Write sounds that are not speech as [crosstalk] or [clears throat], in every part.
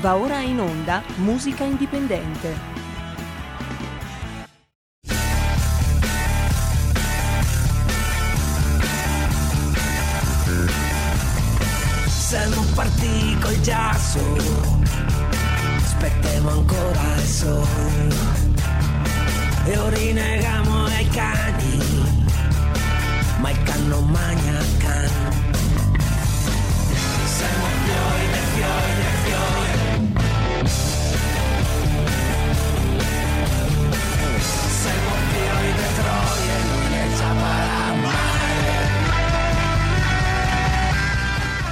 Va ora in onda Musica Indipendente. Siamo partiti col giasso, aspettiamo ancora il sole e orinegamo ai cani, ma il can non magna il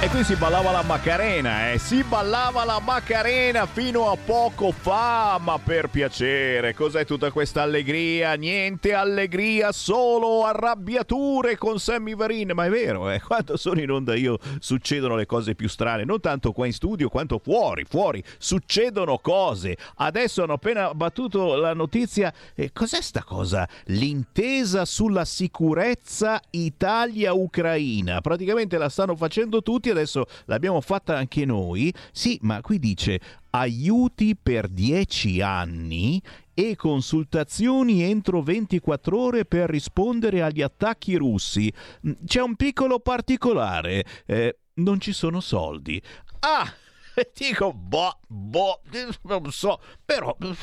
qui si ballava la Macarena, eh? Si ballava la Macarena fino a poco fa, ma per piacere, cos'è tutta questa allegria? Niente allegria, solo arrabbiature con Sammy Varin, ma è vero, eh? Quando sono in onda io succedono le cose più strane, non tanto qua in studio quanto fuori, fuori, succedono cose. Adesso hanno appena battuto la notizia, eh, cos'è sta cosa? L'intesa sulla sicurezza Italia-Ucraina, praticamente la stanno facendo tutti, adesso l'abbiamo fatta anche noi. Sì, ma qui dice aiuti per 10 anni e consultazioni entro 24 ore per rispondere agli attacchi russi. Mm, C'è un piccolo particolare, eh, non ci sono soldi. Ah! [laughs] Dico, boh, boh, non so, però, no,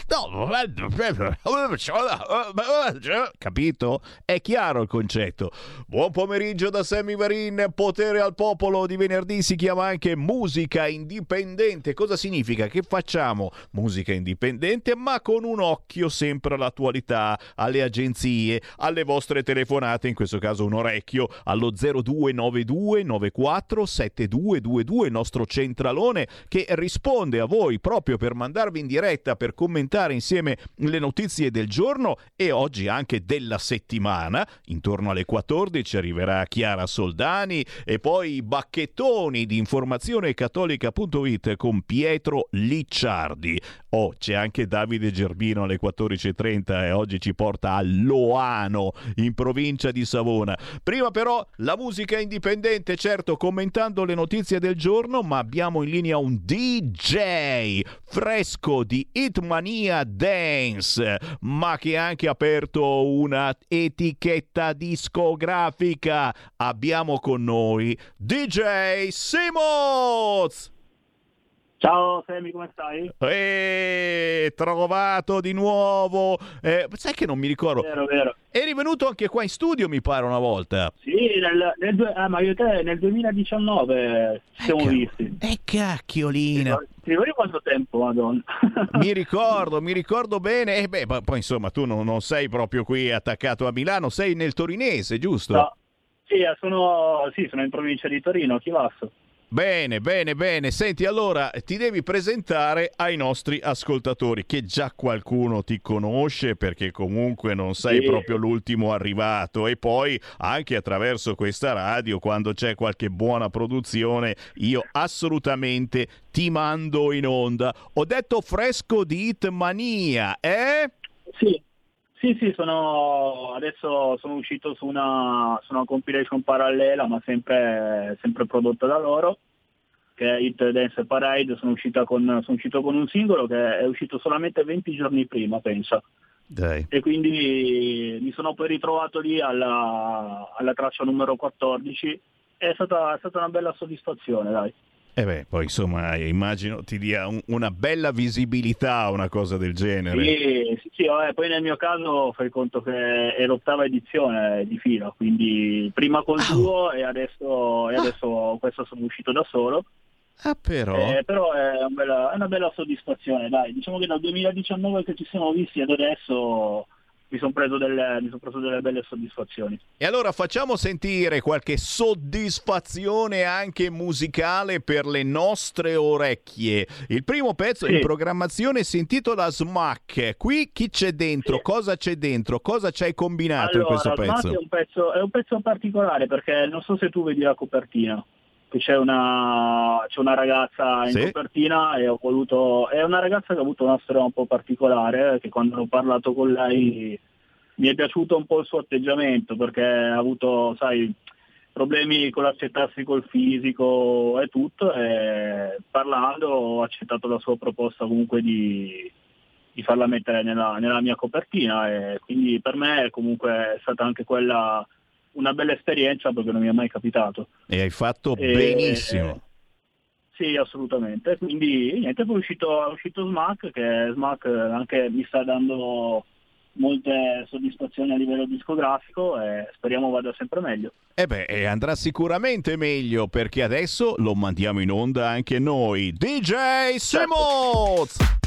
capito? È chiaro il concetto. Buon pomeriggio da Sammy Varin, potere al popolo di venerdì si chiama anche musica indipendente. Cosa significa? Che facciamo musica indipendente, ma con un occhio sempre all'attualità, alle agenzie, alle vostre telefonate, in questo caso un orecchio, allo 0292 94 7222, il nostro centralone che risponde a voi proprio per mandarvi in diretta per commentare insieme le notizie del giorno e oggi anche della settimana. Intorno alle 14 arriverà Chiara Soldani e poi i bacchettoni di informazione cattolica.it con Pietro Licciardi. Oh, c'è anche Davide Gerbino alle 14.30 e oggi ci porta a Loano in provincia di Savona. Prima però la musica indipendente, certo commentando le notizie del giorno, ma abbiamo in linea un DJ fresco di Hitmania Dance, ma che ha anche aperto una etichetta discografica. Abbiamo con noi DJ Simoz! Ciao Semi, come stai? E trovato di nuovo. Eh, sai che non mi ricordo. Vero, vero. Eri venuto anche qua in studio, mi pare, una volta. Sì, nel, nel, ah, ma io te nel 2019 ci siamo Ecco. visti. E cacchiolina. Ti ricordi quanto tempo, madonna? [laughs] Mi ricordo, [laughs] mi ricordo bene. E beh, ma poi insomma, tu non, non sei proprio qui attaccato a Milano, sei nel torinese, giusto? No. Sì, eh, sono, sì, sono in provincia di Torino, Chivasso. Bene, bene, bene. Senti, allora ti devi presentare ai nostri ascoltatori, che già qualcuno ti conosce perché comunque non sei Sì. proprio l'ultimo arrivato e poi anche attraverso questa radio, quando c'è qualche buona produzione, io assolutamente ti mando in onda. Ho detto fresco di Hitmania, eh? Sì, sì, sì, sono, adesso sono uscito su una, su una compilation parallela, ma sempre, sempre prodotta da loro, che è Hit Dance Parade, sono, uscita con, sono uscito con un singolo che è uscito solamente 20 giorni prima, pensa. Dai. e quindi mi sono poi ritrovato lì alla, alla traccia numero 14 è stata, è stata una bella soddisfazione dai E beh, poi insomma, immagino ti dia un- una bella visibilità una cosa del genere. sì, sì, vabbè, poi nel mio caso fai conto che è l'ottava edizione di fila quindi prima col Ah. duo e adesso, e adesso questo sono uscito da solo Ah, però. Eh, però è, un bella- è una bella soddisfazione dai diciamo che dal 2019 che ci siamo visti ad adesso mi sono preso son preso delle belle soddisfazioni E allora facciamo sentire qualche soddisfazione anche musicale per le nostre orecchie. Il primo pezzo Sì. in programmazione si intitola Smack. Qui chi c'è dentro? Sì. Cosa c'è dentro? Cosa ci hai combinato in Allora, questo Smart pezzo? È un pezzo, è un pezzo particolare perché non so se tu vedi la copertina. Qui c'è una, c'è una ragazza in Sì. copertina e ho voluto. È una ragazza che ha avuto una storia un po' particolare, che quando ho parlato con lei mi è piaciuto un po' il suo atteggiamento perché ha avuto, sai, problemi con l'accettarsi col fisico e tutto, e parlando ho accettato la sua proposta comunque di, di farla mettere nella, nella, mia copertina e quindi per me comunque è stata anche quella una bella esperienza perché non mi è mai capitato. E hai fatto e, benissimo. sì, assolutamente. Quindi niente, poi è uscito, è uscito Smack che Smack anche mi sta dando molte soddisfazioni a livello discografico e speriamo vada sempre meglio. E beh, andrà sicuramente meglio perché adesso lo mandiamo in onda anche noi. DJ Simoz! Certo.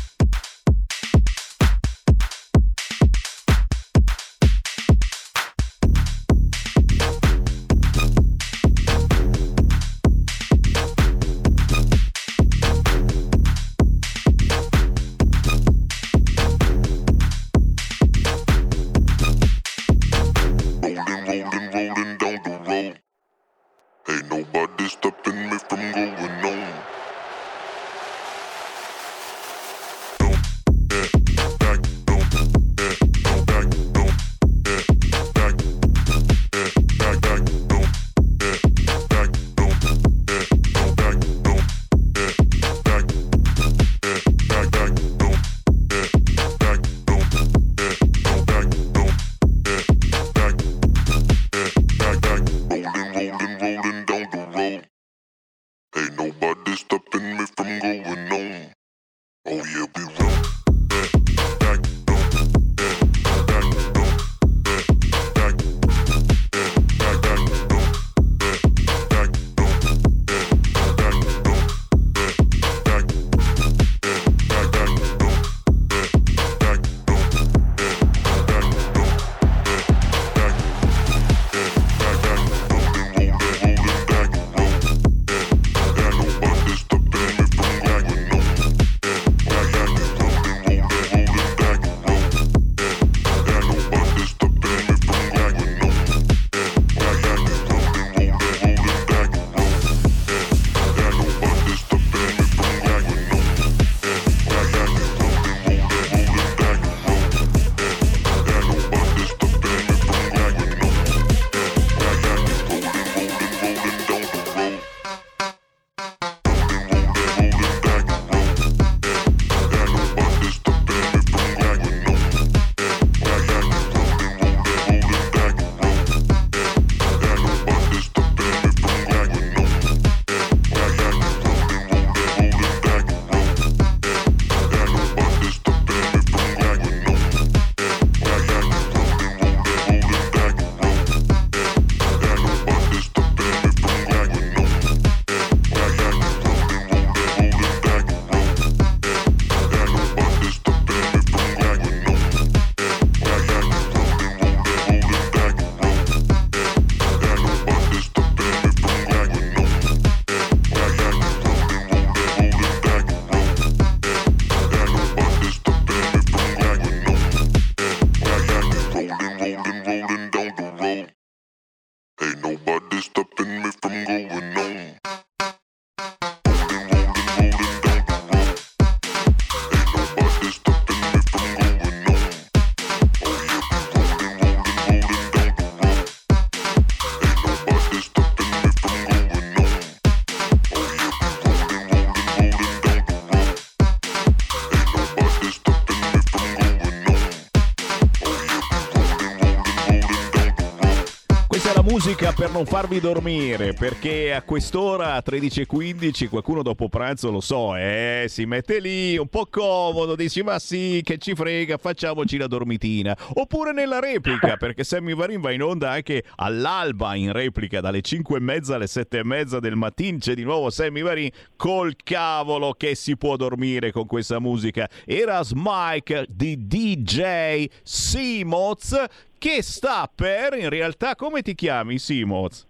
Musica per non farvi dormire, perché a quest'ora, a 13.15, qualcuno dopo pranzo, lo so, eh, si mette lì un po' comodo, dici ma sì, che ci frega, facciamoci la dormitina. Oppure nella replica, [laughs] perché Sammy Varin va in onda anche all'alba in replica, dalle 5 e mezza alle 7 e mezza del mattino, c'è di nuovo Sammy Varin, col cavolo che si può dormire con questa musica. Era Smike di DJ Simoz che sta per, in realtà, come ti chiami Simoz?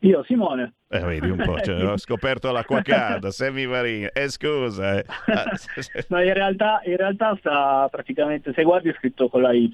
Io, Simone. Eh, vedi un po', cioè, [laughs] ho scoperto l'acqua calda, Sammy Varin, eh, scusa. Eh. [laughs] no, in realtà, in realtà sta praticamente, se guardi è scritto con la Y.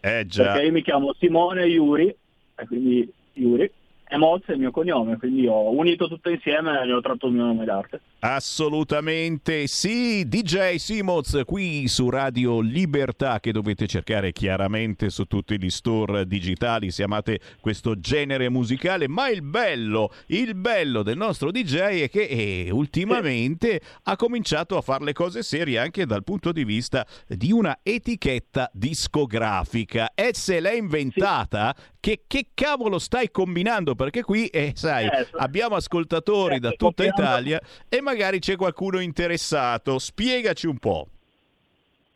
Eh già. Perché io mi chiamo Simone Iuri, e quindi Iuri, è Moz è il mio cognome, quindi ho unito tutto insieme e ho tratto il mio nome d'arte. Assolutamente sì, DJ Simoz qui su Radio Libertà che dovete cercare chiaramente su tutti gli store digitali se amate questo genere musicale, ma il bello, il bello del nostro DJ è che eh, ultimamente sì. ha cominciato a fare le cose serie anche dal punto di vista di una etichetta discografica e se l'è inventata sì. che, che cavolo stai combinando? Perché qui, eh, sai, eh, abbiamo ascoltatori eh, da tutta Italia e magari c'è qualcuno interessato. Spiegaci un po'.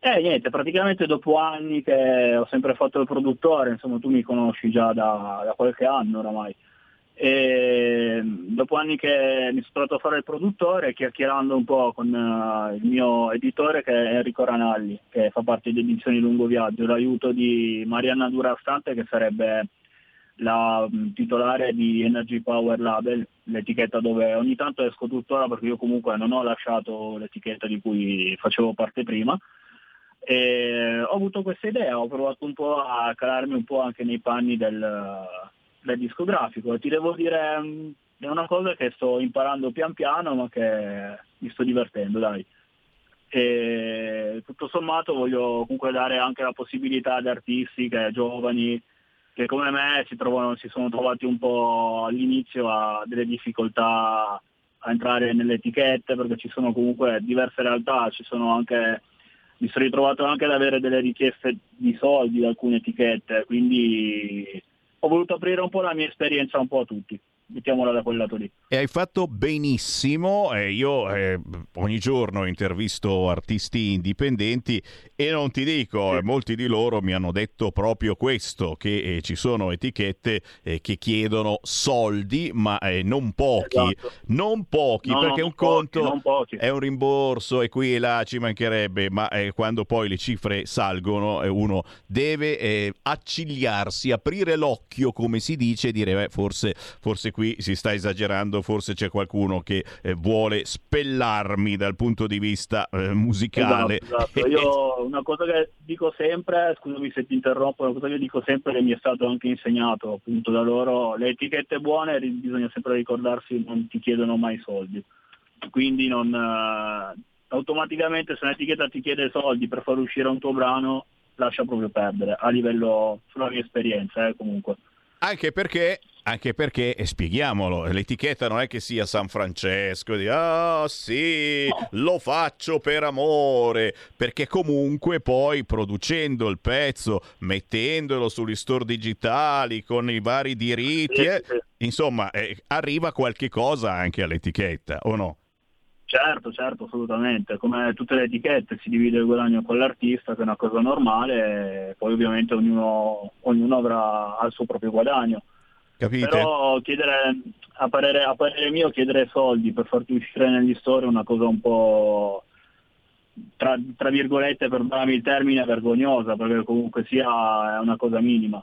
Eh, niente, praticamente dopo anni che ho sempre fatto il produttore, insomma tu mi conosci già da, da qualche anno oramai, e dopo anni che mi sono trovato a fare il produttore, chiacchierando un po' con uh, il mio editore che è Enrico Ranalli, che fa parte di Edizioni Lungo Viaggio, l'aiuto di Marianna Durastante che sarebbe la mm, titolare di Energy Power Label, l'etichetta dove ogni tanto esco tuttora perché io comunque non ho lasciato l'etichetta di cui facevo parte prima. E ho avuto questa idea, ho provato un po' a calarmi un po' anche nei panni del, del discografico e ti devo dire mm, è una cosa che sto imparando pian piano ma che mi sto divertendo, dai. E tutto sommato voglio comunque dare anche la possibilità ad artisti che giovani che come me si, trovano, si sono trovati un po' all'inizio a delle difficoltà a entrare nelle etichette perché ci sono comunque diverse realtà, ci sono anche, mi sono ritrovato anche ad avere delle richieste di soldi da alcune etichette, quindi ho voluto aprire un po' la mia esperienza un po' a tutti mettiamola da quel lato lì. E hai fatto benissimo, eh, io eh, ogni giorno intervisto artisti indipendenti e non ti dico, sì. eh, molti di loro mi hanno detto proprio questo, che eh, ci sono etichette eh, che chiedono soldi, ma eh, non pochi, esatto. non pochi, no, perché un pochi, conto è un rimborso e qui e là ci mancherebbe, ma quando poi le cifre salgono uno deve accigliarsi, aprire l'occhio, come si dice, e dire forse, forse qui si sta esagerando, forse c'è qualcuno che eh, vuole spellarmi dal punto di vista eh, musicale. Esatto, esatto. Io una cosa che dico sempre, scusami se ti interrompo, una cosa che dico sempre che mi è stato anche insegnato appunto da loro, le etichette buone bisogna sempre ricordarsi non ti chiedono mai soldi. Quindi non, eh, automaticamente se un'etichetta ti chiede soldi per far uscire un tuo brano, lascia proprio perdere, a livello, sulla mia esperienza eh, comunque. Anche perché anche perché, e spieghiamolo, l'etichetta non è che sia San Francesco, di ah sì, lo faccio per amore, perché comunque poi producendo il pezzo, mettendolo sugli store digitali con i vari diritti, eh, insomma, eh, arriva qualche cosa anche all'etichetta, o no? Certo, certo, assolutamente. Come tutte le etichette si divide il guadagno con l'artista, che è una cosa normale, poi ovviamente ognuno, ognuno avrà il suo proprio guadagno. Capite? Però chiedere, a parere, a parere mio, chiedere soldi per farti uscire negli store è una cosa un po', tra, tra virgolette, perdonami il termine, vergognosa, perché comunque sia è una cosa minima.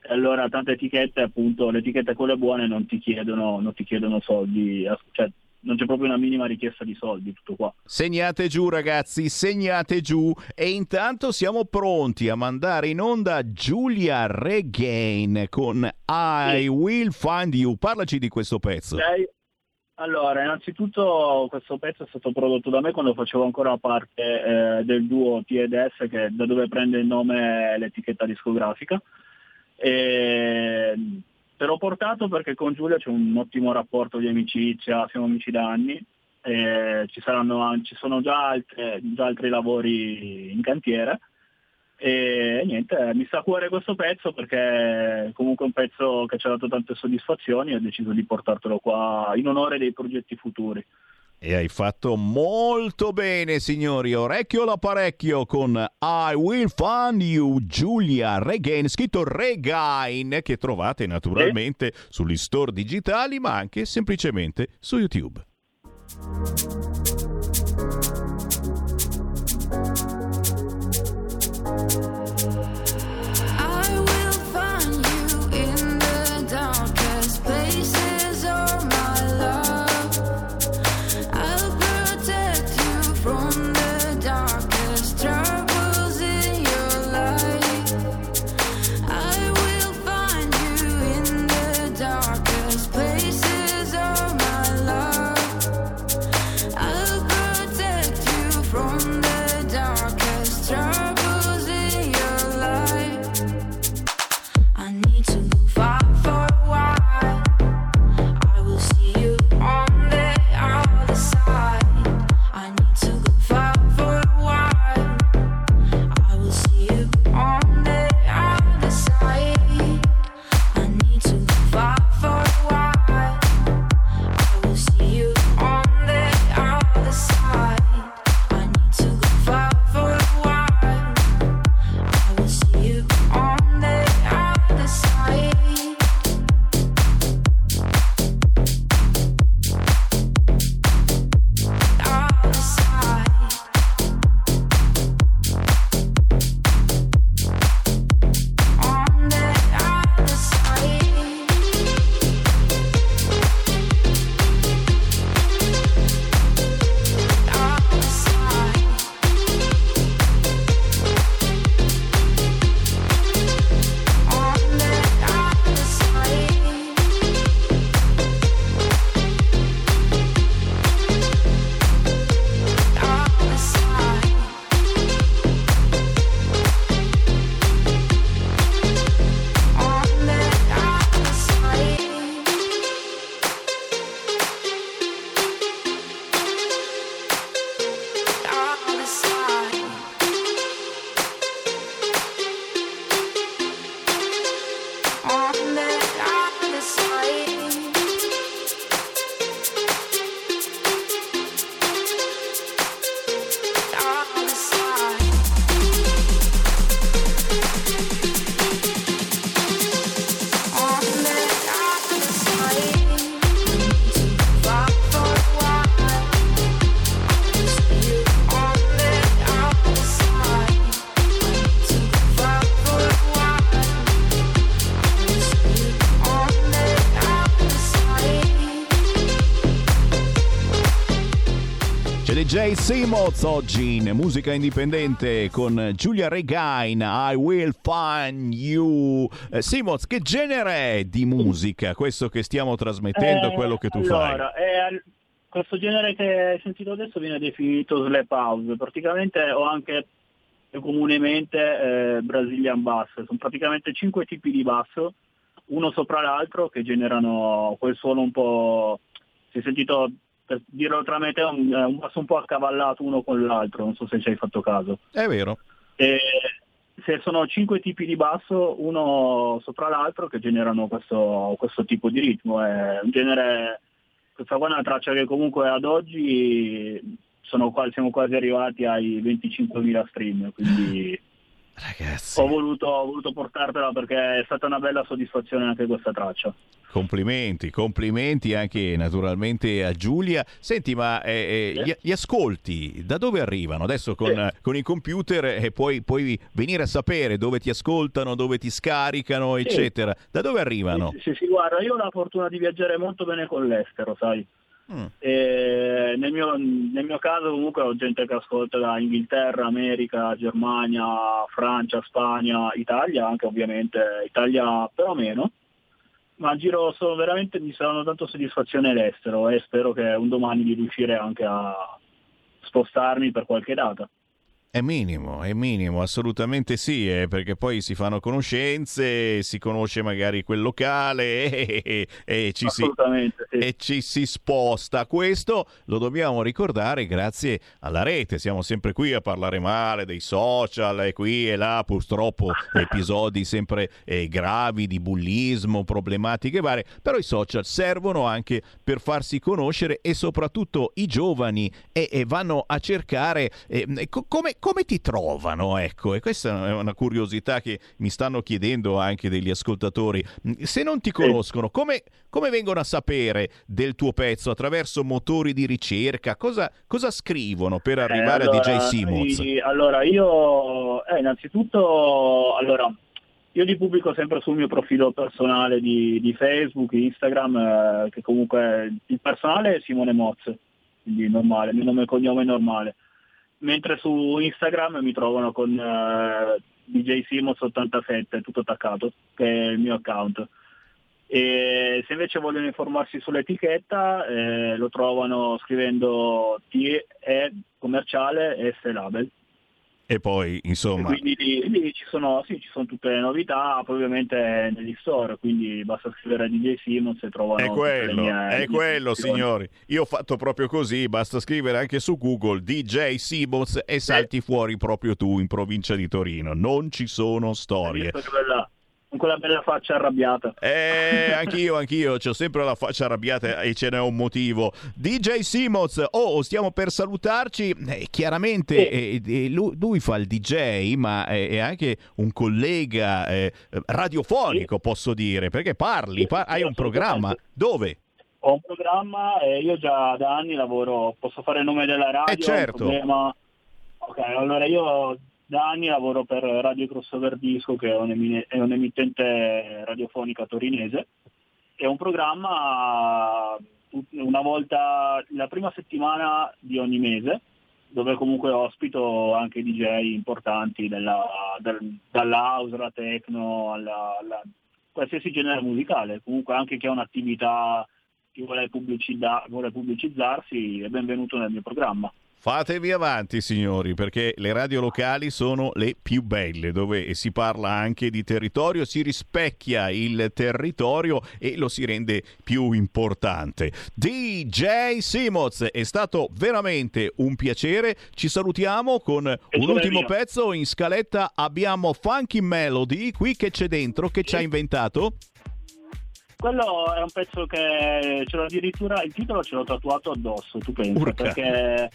E allora tante etichette, appunto, le etichette quelle buone non ti chiedono, non ti chiedono soldi, cioè non c'è proprio una minima richiesta di soldi, tutto qua. Segnate giù ragazzi, segnate giù e intanto siamo pronti a mandare in onda Giulia Regain con I sì. Will Find You. Parlaci di questo pezzo. Lei... Allora, innanzitutto questo pezzo è stato prodotto da me quando facevo ancora parte eh, del duo TEDS, che da dove prende il nome l'etichetta discografica. E Te l'ho portato perché con Giulia c'è un ottimo rapporto di amicizia, siamo amici da anni, ci, saranno, ci, sono già, altre, già, altri lavori in cantiere e niente, mi sta a cuore questo pezzo perché è comunque un pezzo che ci ha dato tante soddisfazioni e ho deciso di portartelo qua in onore dei progetti futuri. E hai fatto molto bene, signori. Orecchio all'apparecchio con I Will Find You, Giulia Regain, scritto Regain, che trovate naturalmente sì. sugli store digitali, ma anche semplicemente su YouTube. DJ Simoz oggi in musica indipendente con Giulia Regain, I Will Find You. Eh, Simoz, che genere è di musica questo che stiamo trasmettendo, Eh, quello che tu allora, è al- questo genere che hai sentito adesso viene definito slap house. Praticamente o anche comunemente eh, Brazilian bass. Sono praticamente cinque tipi di basso, uno sopra l'altro, che generano quel suono un po'... Si è sentito, per dirlo tramite, un, eh, un basso un po' accavallato uno con l'altro, non so se ci hai fatto caso. È vero. E se sono cinque tipi di basso, uno sopra l'altro, che generano questo, questo tipo di ritmo. È un genere, questa qua è una traccia che comunque ad oggi sono siamo quasi arrivati ai 25.000 stream, quindi [laughs] Ragazzi, ho voluto, ho voluto portartela perché è stata una bella soddisfazione anche questa traccia. complimenti, complimenti anche naturalmente a Giulia. Senti, ma eh, eh, gli, gli ascolti da dove arrivano? Adesso con, Sì. con i computer eh, puoi, puoi venire a sapere dove ti ascoltano, dove ti scaricano, Sì. eccetera. Da dove arrivano? Sì, sì, sì, guarda, io ho la fortuna di viaggiare molto bene con l'estero, sai. Mm. Nel, mio, nel mio caso comunque ho gente che ascolta da Inghilterra, America, Germania, Francia, Spagna, Italia anche ovviamente, Italia però meno, ma giro sono veramente mi saranno tanto soddisfazione l'estero e spero che un domani di riuscire anche a spostarmi per qualche data. È minimo, è minimo, assolutamente sì, eh, perché poi si fanno conoscenze, si conosce magari quel locale [laughs] e, e- e ci si, sì. e ci si sposta. Questo lo dobbiamo ricordare grazie alla rete. Siamo sempre qui a parlare male dei social e qui e là, purtroppo [laughs] episodi sempre eh, gravi di bullismo, problematiche varie, però i social servono anche per farsi conoscere e soprattutto i giovani e, vanno a cercare eh, co- come, come ti trovano, ecco, e questa è una curiosità che mi stanno chiedendo anche degli ascoltatori. Se non ti conoscono, come, come vengono a sapere del tuo pezzo? Attraverso motori di ricerca? Cosa, cosa scrivono per Eh, arrivare allora, a DJ Simons? i- allora, io eh, innanzitutto allora, io li pubblico sempre sul mio profilo personale di, di Facebook, Instagram, eh, che comunque il personale è Simone Moz, quindi normale, il mio nome e cognome è normale. Mentre su Instagram mi trovano con eh, DJ Simons87, tutto attaccato, che è il mio account. E se invece vogliono informarsi sull'etichetta eh, lo trovano scrivendo TE commerciale S label. E poi, E insomma, quindi lì, ci, sono, sì, ci sono tutte le novità, poi ovviamente negli store, quindi basta scrivere DJ Simons e trovano È quello, mie- è quello, signori. Io ho fatto proprio così, basta scrivere anche su Google DJ Simons e salti fuori proprio tu in provincia di Torino. Non ci sono storie. Quella, con quella bella faccia arrabbiata. Eh, anch'io, anch'io, ho sempre la faccia arrabbiata e ce n'è un motivo. DJ Simons, oh, stiamo per salutarci. Eh, chiaramente eh, eh, lui, lui fa il DJ, ma è, è anche un collega eh, radiofonico, posso dire, perché parli, Sì, par- sì, hai un programma. Dove? Ho un programma e io già da anni lavoro, posso fare il nome della radio? Eh, certo. Ok, allora io da anni lavoro per Radio Crossover Disco che è, un'emine- è un'emittente radiofonica torinese. È un programma una volta la prima settimana di ogni mese dove comunque ospito anche DJ importanti della, dal- dall'house, alla techno, alla, alla- qualsiasi genere musicale, comunque anche chi ha un'attività chi vuole, vuole pubblicizzarsi è benvenuto nel mio programma. Fatevi avanti, signori, perché le radio locali sono le più belle, dove si parla anche di territorio, si rispecchia il territorio e lo si rende più importante. DJ Simoz, è stato veramente un piacere. Ci salutiamo con un Piacere ultimo pezzo. In scaletta abbiamo Funky Melody, qui che c'è dentro, che ci ha inventato. Quello è un pezzo che ce l'ho addirittura, il titolo ce l'ho tatuato addosso, tu pensi, Urca. perché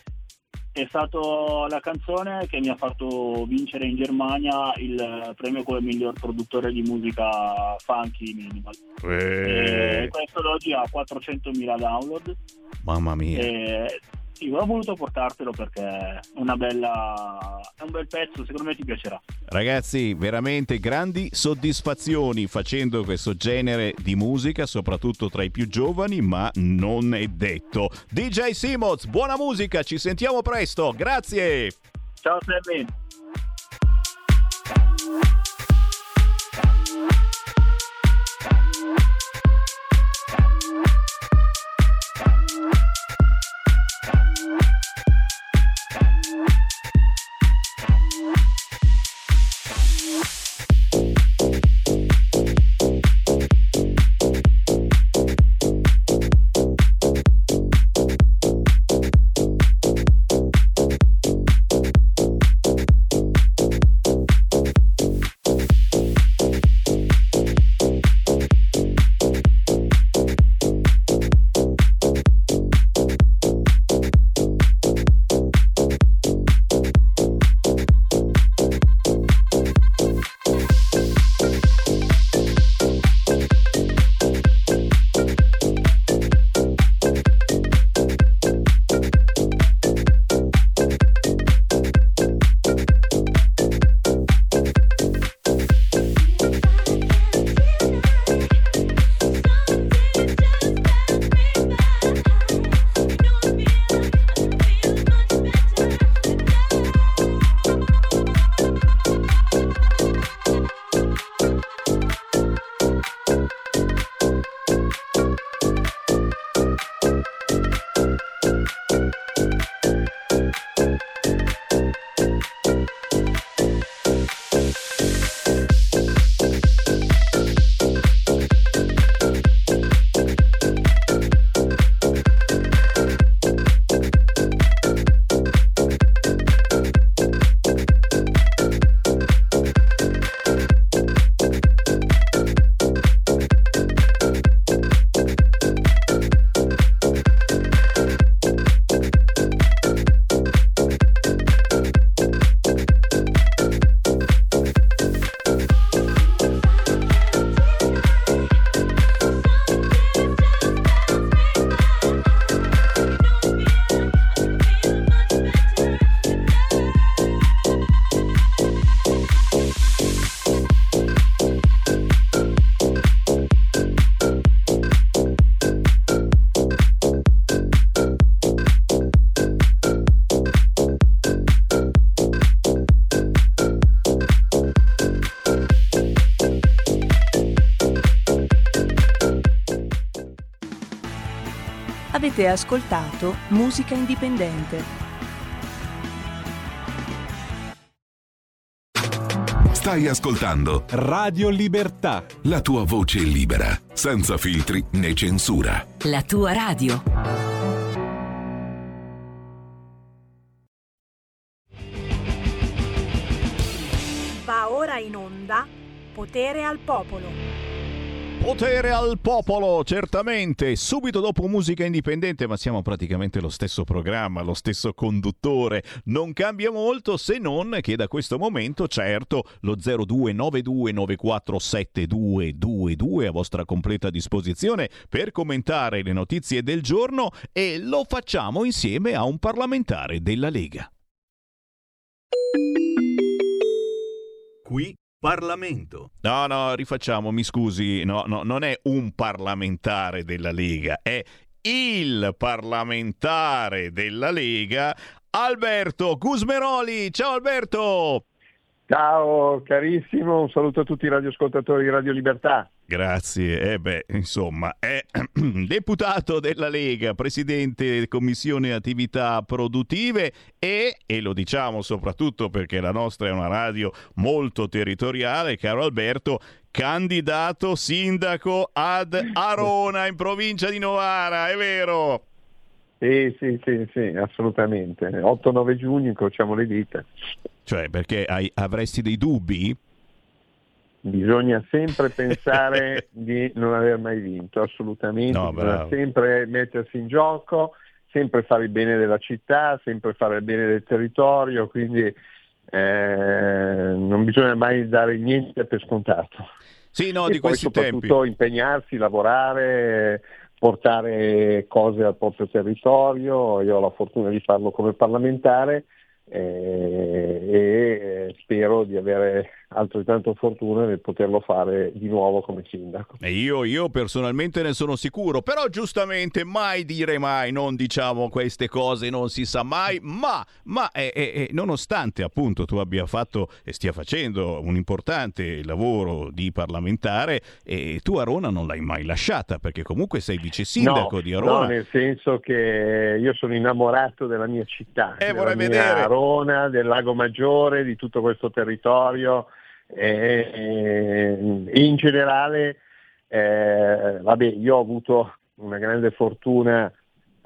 è stato la canzone che mi ha fatto vincere in Germania il premio come miglior produttore di musica funky minimal. Eh, E questo oggi ha 400.000 download mamma mia. e sì, ho voluto portartelo perché è, una bella, è un bel pezzo, secondo me ti piacerà. Ragazzi, veramente grandi soddisfazioni facendo questo genere di musica, soprattutto tra i più giovani, ma non è detto. DJ Simoz, buona musica, ci sentiamo presto, grazie! Ciao Sammy! Avete ascoltato Musica Indipendente. Stai ascoltando Radio Libertà. la tua voce libera, senza filtri né censura. La tua radio. Va ora in onda Potere al Popolo. Potere al popolo, certamente, subito dopo musica indipendente, ma siamo praticamente lo stesso programma, lo stesso conduttore. Non cambia molto se non che da questo momento, certo, lo 0292947222 a vostra completa disposizione per commentare le notizie del giorno e lo facciamo insieme a un parlamentare della Lega. Qui Parlamento. No, no, rifacciamo, mi scusi, no, no, non è un parlamentare della Lega, è il parlamentare della Lega, Alberto Gusmeroli. Ciao Alberto! Ciao carissimo, un saluto a tutti i radioascoltatori di Radio Libertà. Grazie, eh beh, insomma, è [clears throat] deputato della Lega, presidente Commissione Attività Produttive e, e lo diciamo soprattutto perché la nostra è una radio molto territoriale, caro Alberto, candidato sindaco ad Arona in provincia di Novara, è vero? Sì, sì, sì, sì, assolutamente. 8-9 giugno incrociamo le dita. Cioè, perché hai, avresti dei dubbi? Bisogna sempre [laughs] pensare di non aver mai vinto, assolutamente. No, Bisogna sempre mettersi in gioco, sempre fare il bene della città, sempre fare il bene del territorio, quindi eh, non bisogna mai dare niente per scontato. Sì, no, e di poi questi tempi. soprattutto impegnarsi, lavorare, portare cose al proprio territorio, io ho la fortuna di farlo come parlamentare eh, e spero di avere altrettanto fortuna nel poterlo fare di nuovo come sindaco. E io, io, personalmente ne sono sicuro, però giustamente mai dire mai, non diciamo queste cose, non si sa mai, ma, ma eh, eh, nonostante appunto tu abbia fatto e stia facendo un importante lavoro di parlamentare, eh, tu Arona non l'hai mai lasciata perché comunque sei vice sindaco no, di Arona. No, nel senso che io sono innamorato della mia città, eh, della mia vedere. Arona, del Lago Maggiore, di tutto questo territorio e, in generale, eh, vabbè, io ho avuto una grande fortuna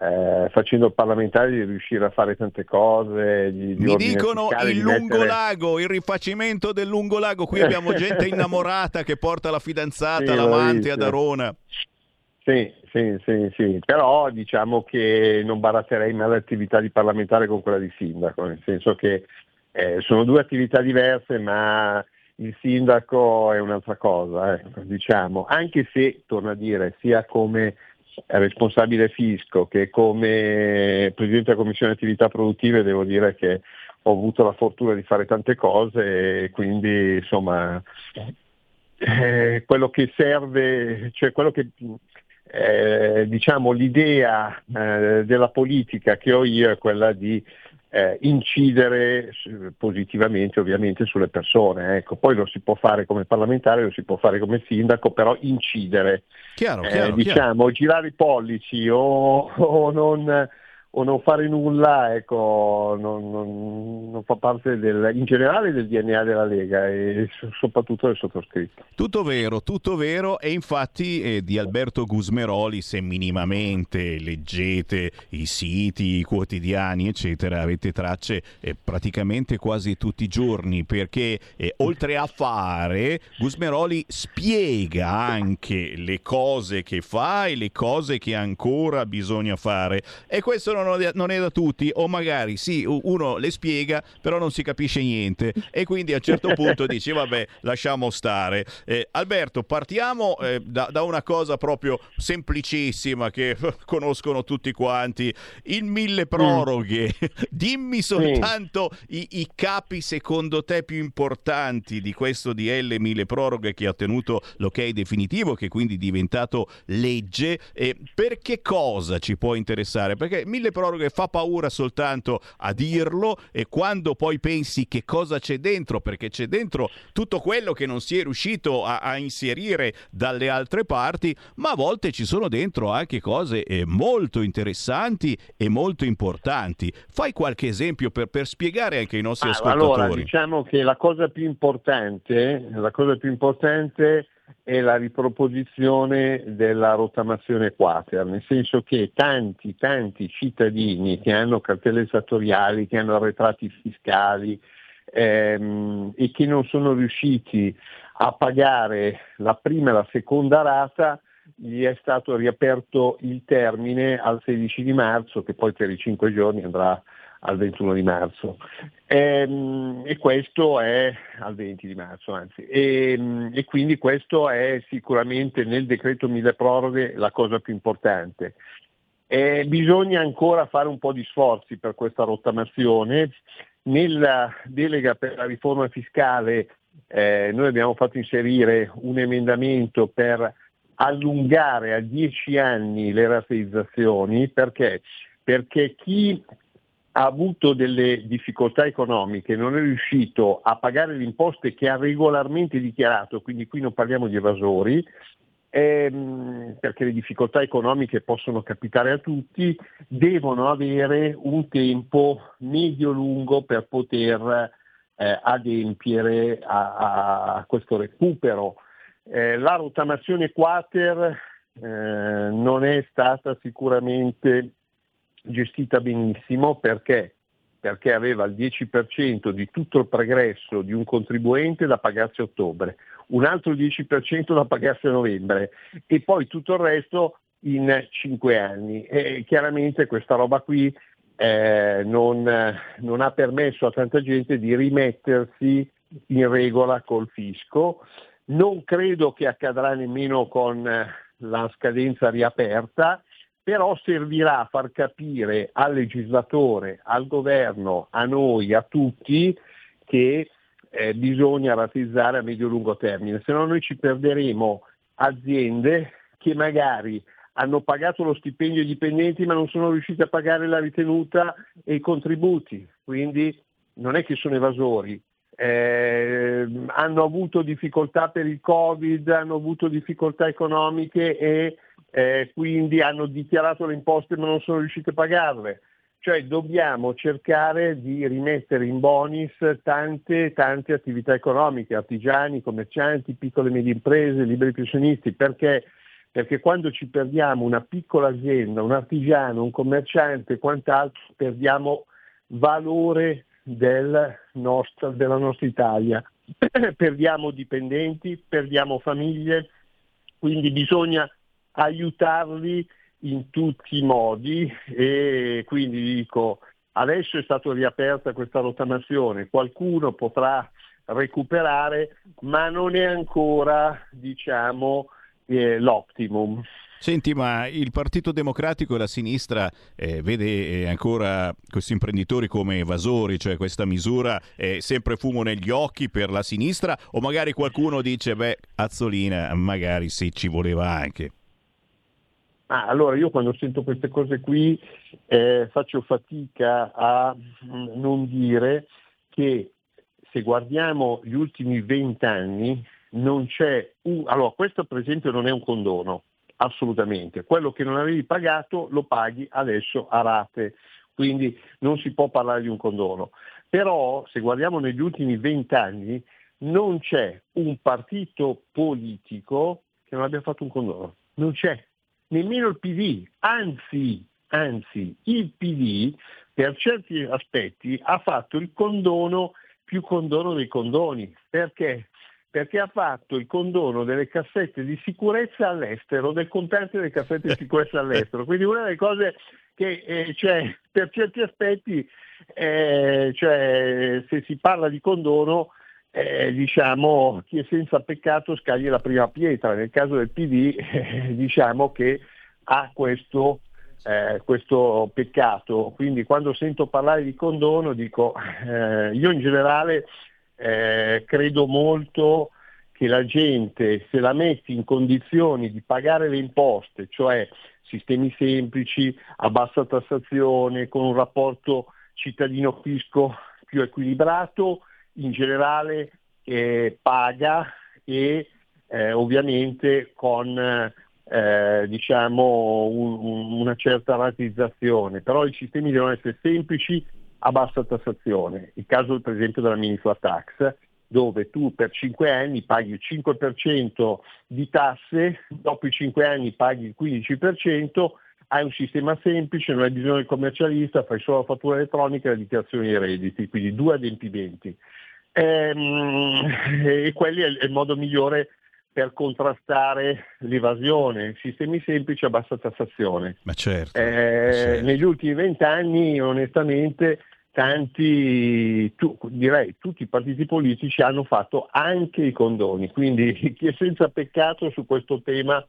eh, facendo il parlamentare di riuscire a fare tante cose. Di, di Mi dicono il lungolago, mettere... il rifacimento del lungolago. Qui abbiamo [laughs] gente innamorata che porta la fidanzata, sì, l'amante ad Arona. Sì, sì, sì, sì, però diciamo che non baratterei mai l'attività di parlamentare con quella di sindaco, nel senso che eh, sono due attività diverse, ma il sindaco è un'altra cosa, eh, diciamo, anche se, torno a dire, sia come responsabile fisco che come presidente della commissione attività produttive devo dire che ho avuto la fortuna di fare tante cose e quindi insomma eh, quello che serve, cioè quello che eh, diciamo l'idea eh, della politica che ho io è quella di eh, incidere positivamente ovviamente sulle persone. Ecco. Poi lo si può fare come parlamentare, lo si può fare come sindaco, però incidere. Chiaro, chiaro, eh, diciamo, chiaro. girare i pollici o, o non o non fare nulla ecco, non, non, non, fa parte del, in generale del DNA della Lega e soprattutto del sottoscritto. Tutto vero, tutto vero e infatti eh, di Alberto Gusmeroli se minimamente leggete i siti, i quotidiani eccetera avete tracce eh, praticamente quasi tutti i giorni perché eh, oltre a fare Gusmeroli spiega anche le cose che fa e le cose che ancora bisogna fare e questo non non è da tutti o magari sì, uno le spiega però non si capisce niente e quindi a un certo punto dici [laughs] vabbè lasciamo stare. Eh, Alberto, partiamo eh, da, da, una cosa proprio semplicissima che [laughs] conoscono tutti quanti, il mille proroghe. Mm. Dimmi soltanto sì. i, i, capi secondo te più importanti di questo DL mille proroghe che ha ottenuto l'ok definitivo, che quindi è diventato legge. E per che cosa ci può interessare? Perché mille proroghe fa paura soltanto a dirlo e quando poi pensi che cosa c'è dentro, perché c'è dentro tutto quello che non si è riuscito a, a inserire dalle altre parti, ma a volte ci sono dentro anche cose eh, molto interessanti e molto importanti. Fai qualche esempio per, per spiegare anche ai nostri ah, ascoltatori. Allora, diciamo che la cosa più importante, la cosa più importante è la riproposizione della rottamazione quater, nel senso che tanti, tanti cittadini che hanno cartelle esattoriali, che hanno arretrati fiscali ehm, e che non sono riusciti a pagare la prima e la seconda rata, gli è stato riaperto il termine al 16 di marzo, che poi per i 5 giorni andrà al 21 di marzo. E, ehm, e, questo è al 20 di marzo, anzi. E, ehm, e, quindi questo è sicuramente nel decreto mille proroghe la cosa più importante. E bisogna ancora fare un po' di sforzi per questa rottamazione. Nella delega per la riforma fiscale eh, noi abbiamo fatto inserire un emendamento per allungare a 10 anni le rateizzazioni perché perché chi ha avuto delle difficoltà economiche, non è riuscito a pagare le imposte che ha regolarmente dichiarato, quindi qui non parliamo di evasori, ehm, perché le difficoltà economiche possono capitare a tutti, devono avere un tempo medio-lungo per poter eh, adempiere a, a, questo recupero. Eh, la rottamazione quater eh, non è stata sicuramente gestita benissimo perché? perché aveva il 10% di tutto il pregresso di un contribuente da pagarsi a ottobre, un altro 10% da pagarsi a novembre e poi tutto il resto in 5 anni. E chiaramente questa roba qui eh, non, non, ha permesso a tanta gente di rimettersi in regola col fisco. Non credo che accadrà nemmeno con la scadenza riaperta, però servirà a far capire al legislatore, al governo, a noi, a tutti che eh, bisogna rateizzare a medio-lungo termine, se no noi ci perderemo aziende che magari hanno pagato lo stipendio ai dipendenti ma non sono riusciti a pagare la ritenuta e i contributi, quindi non è che sono evasori, eh, hanno avuto difficoltà per il Covid, hanno avuto difficoltà economiche e eh, quindi hanno dichiarato le imposte ma non sono riusciti a pagarle. Cioè dobbiamo cercare di rimettere in bonus tante, tante attività economiche, artigiani, commercianti, piccole e medie imprese, liberi professionisti, perché, perché quando ci perdiamo una piccola azienda, un artigiano, un commerciante, quant'altro, perdiamo valore del nostro, della nostra Italia. [clears throat] perdiamo dipendenti, perdiamo famiglie, quindi bisogna aiutarli in tutti i modi e quindi dico adesso è stata riaperta questa rottamazione, qualcuno potrà recuperare ma non è ancora diciamo eh, l'optimum. Senti, ma il Partito Democratico e la sinistra eh, vede eh, ancora questi imprenditori come evasori, cioè questa misura è sempre fumo negli occhi per la sinistra o magari qualcuno dice, beh, Azzolina magari sì, ci voleva anche. Ah, allora io quando sento queste cose qui eh, faccio fatica a mm, non dire che se guardiamo gli ultimi vent'anni non c'è un... Allora questo per esempio non è un condono, assolutamente. Quello che non avevi pagato lo paghi adesso a rate, quindi non si può parlare di un condono. Però se guardiamo negli ultimi vent'anni non c'è un partito politico che non abbia fatto un condono, non c'è nemmeno il PD, anzi, anzi il PD per certi aspetti ha fatto il condono più condono dei condoni. Perché? Perché ha fatto il condono delle cassette di sicurezza all'estero, del contante delle cassette di sicurezza all'estero. Quindi una delle cose che eh, cioè, per certi aspetti, eh, cioè, se si parla di condono, eh, diciamo, chi è senza peccato scagli la prima pietra. Nel caso del PD [laughs] eh, diciamo che ha questo, eh, questo, peccato. Quindi quando sento parlare di condono dico, eh, io in generale eh, credo molto che la gente se la metti in condizioni di pagare le imposte, cioè sistemi semplici, a bassa tassazione, con un rapporto cittadino-fisco più equilibrato, in generale eh, paga e eh, ovviamente con eh, diciamo un, una certa ratizzazione, però i sistemi devono essere semplici a bassa tassazione. Il caso per esempio della mini flat tax, dove tu per 5 anni paghi il 5% di tasse, dopo i 5 anni paghi il 15%, hai un sistema semplice, non hai bisogno del commercialista, fai solo la fattura elettronica e la dichiarazione dei redditi, quindi due adempimenti. Ehm, [laughs] e quelli è il modo migliore per contrastare l'evasione, sistemi semplici a bassa tassazione. Ma certo, eh, certo. Negli ultimi vent'anni onestamente tanti, tu, direi tutti i partiti politici hanno fatto anche i condoni, quindi [laughs] chi è senza peccato su questo tema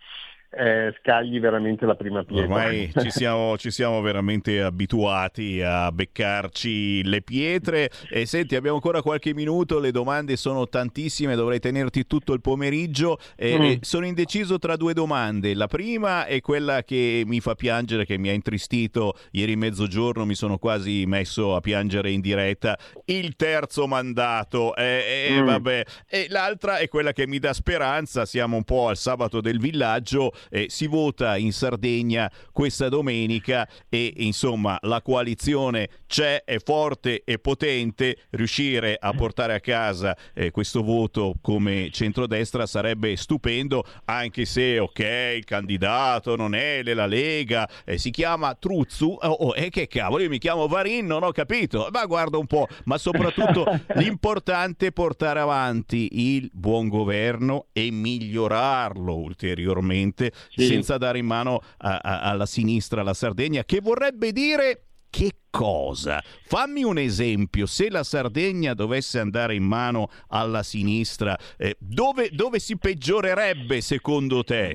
eh, scagli veramente la prima pietra. Ormai [laughs] ci siamo, ci siamo, veramente abituati a beccarci le pietre. E senti, abbiamo ancora qualche minuto, le domande sono tantissime, dovrei tenerti tutto il pomeriggio. E mm. Sono indeciso tra due domande. La prima è quella che mi fa piangere, che mi ha intristito ieri mezzogiorno, mi sono quasi messo a piangere in diretta. Il terzo mandato. Eh, eh, mm. vabbè. E l'altra è quella che mi dà speranza, siamo un po' al sabato del villaggio eh, si vota in Sardegna questa domenica e insomma la coalizione c'è, è forte e potente, riuscire a portare a casa eh, questo voto come centrodestra sarebbe stupendo, anche se ok, il candidato non è della Lega, eh, si chiama Truzzu, oh, oh, e che cavolo, io mi chiamo Varin, non ho capito, ma guarda un po', ma soprattutto [laughs] l'importante è portare avanti il buon governo e migliorarlo ulteriormente sì. senza dare in mano a, a, alla sinistra la Sardegna, che vorrebbe dire che cosa? Fammi un esempio, se la Sardegna dovesse andare in mano alla sinistra, eh, dove, dove, si peggiorerebbe secondo te?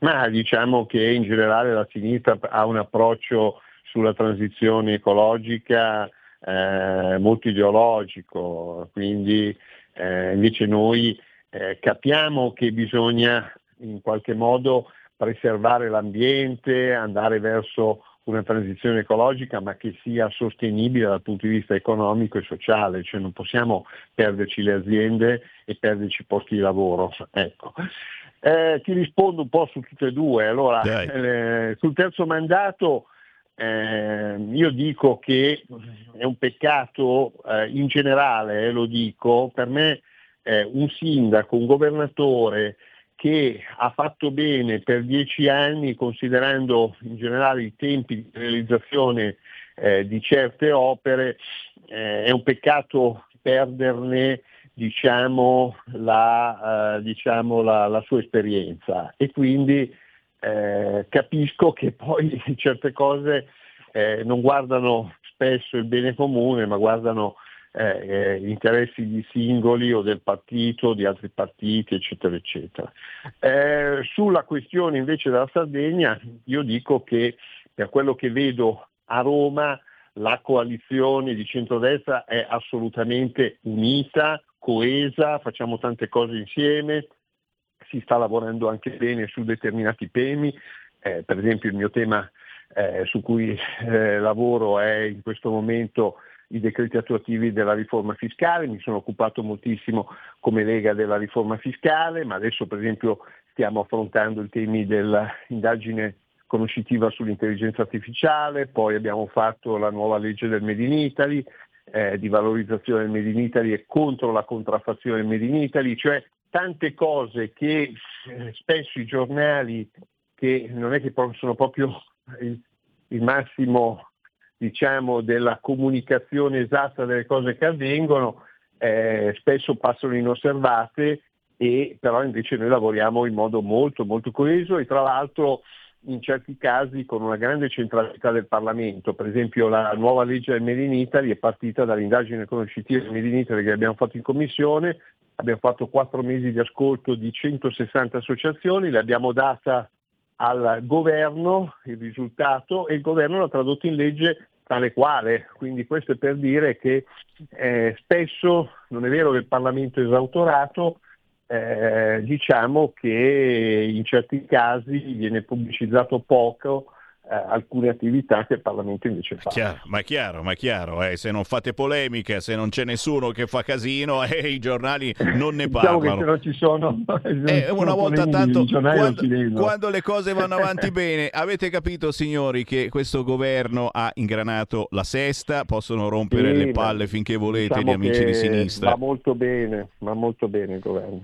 Ma diciamo che in generale la sinistra ha un approccio sulla transizione ecologica eh, molto ideologico, quindi eh, invece noi eh, capiamo che bisogna in qualche modo preservare l'ambiente, andare verso una transizione ecologica ma che sia sostenibile dal punto di vista economico e sociale, cioè non possiamo perderci le aziende e perderci i posti di lavoro. Ecco. Eh, ti rispondo un po' su tutte e due. Allora, eh, sul terzo mandato eh, io dico che è un peccato eh, in generale, eh, lo dico, per me un sindaco, un governatore che ha fatto bene per dieci anni, considerando in generale i tempi di realizzazione eh, di certe opere, eh, è un peccato perderne diciamo, la, uh, diciamo, la, la, sua esperienza. E quindi eh, capisco che poi [laughs] certe cose eh, non guardano spesso il bene comune ma guardano eh, gli interessi di singoli o del partito, di altri partiti, eccetera, eccetera. Eh, sulla questione invece della Sardegna, io dico che per quello che vedo a Roma la coalizione di centrodestra è assolutamente unita, coesa, facciamo tante cose insieme, si sta lavorando anche bene su determinati temi, eh, per esempio il mio tema eh, su cui eh, lavoro è in questo momento i decreti attuativi della riforma fiscale, mi sono occupato moltissimo come Lega della riforma fiscale, ma adesso per esempio stiamo affrontando i temi dell'indagine conoscitiva sull'intelligenza artificiale, poi abbiamo fatto la nuova legge del Made in Italy, eh, di valorizzazione del Made in Italy e contro la contraffazione del Made in Italy, cioè tante cose che eh, spesso i giornali, che non è che sono proprio il, il massimo diciamo, della comunicazione esatta delle cose che avvengono, eh, spesso passano inosservate e però invece noi lavoriamo in modo molto molto coeso e tra l'altro in certi casi con una grande centralità del Parlamento. Per esempio la nuova legge del Made in Italy è partita dall'indagine conoscitiva del Made in Italy che abbiamo fatto in Commissione, abbiamo fatto quattro mesi di ascolto di 160 associazioni, l'abbiamo data al governo il risultato e il governo l'ha tradotto in legge tale quale. Quindi questo è per dire che eh, spesso non è vero che il Parlamento è esautorato, eh, diciamo che in certi casi viene pubblicizzato poco eh, alcune attività che il Parlamento invece fa. Chiaro, ma è chiaro, ma è chiaro, eh, se non fate polemiche, se non c'è nessuno che fa casino, [laughs] eh, i giornali non ne parlano. [laughs] Diciamo che se non ci sono, eh, [laughs] una volta tanto, quando, quando, le cose vanno avanti bene, avete capito signori che questo governo ha ingranato la sesta, possono rompere sì, le palle finché volete diciamo gli amici di sinistra. Va molto bene, va molto bene il governo.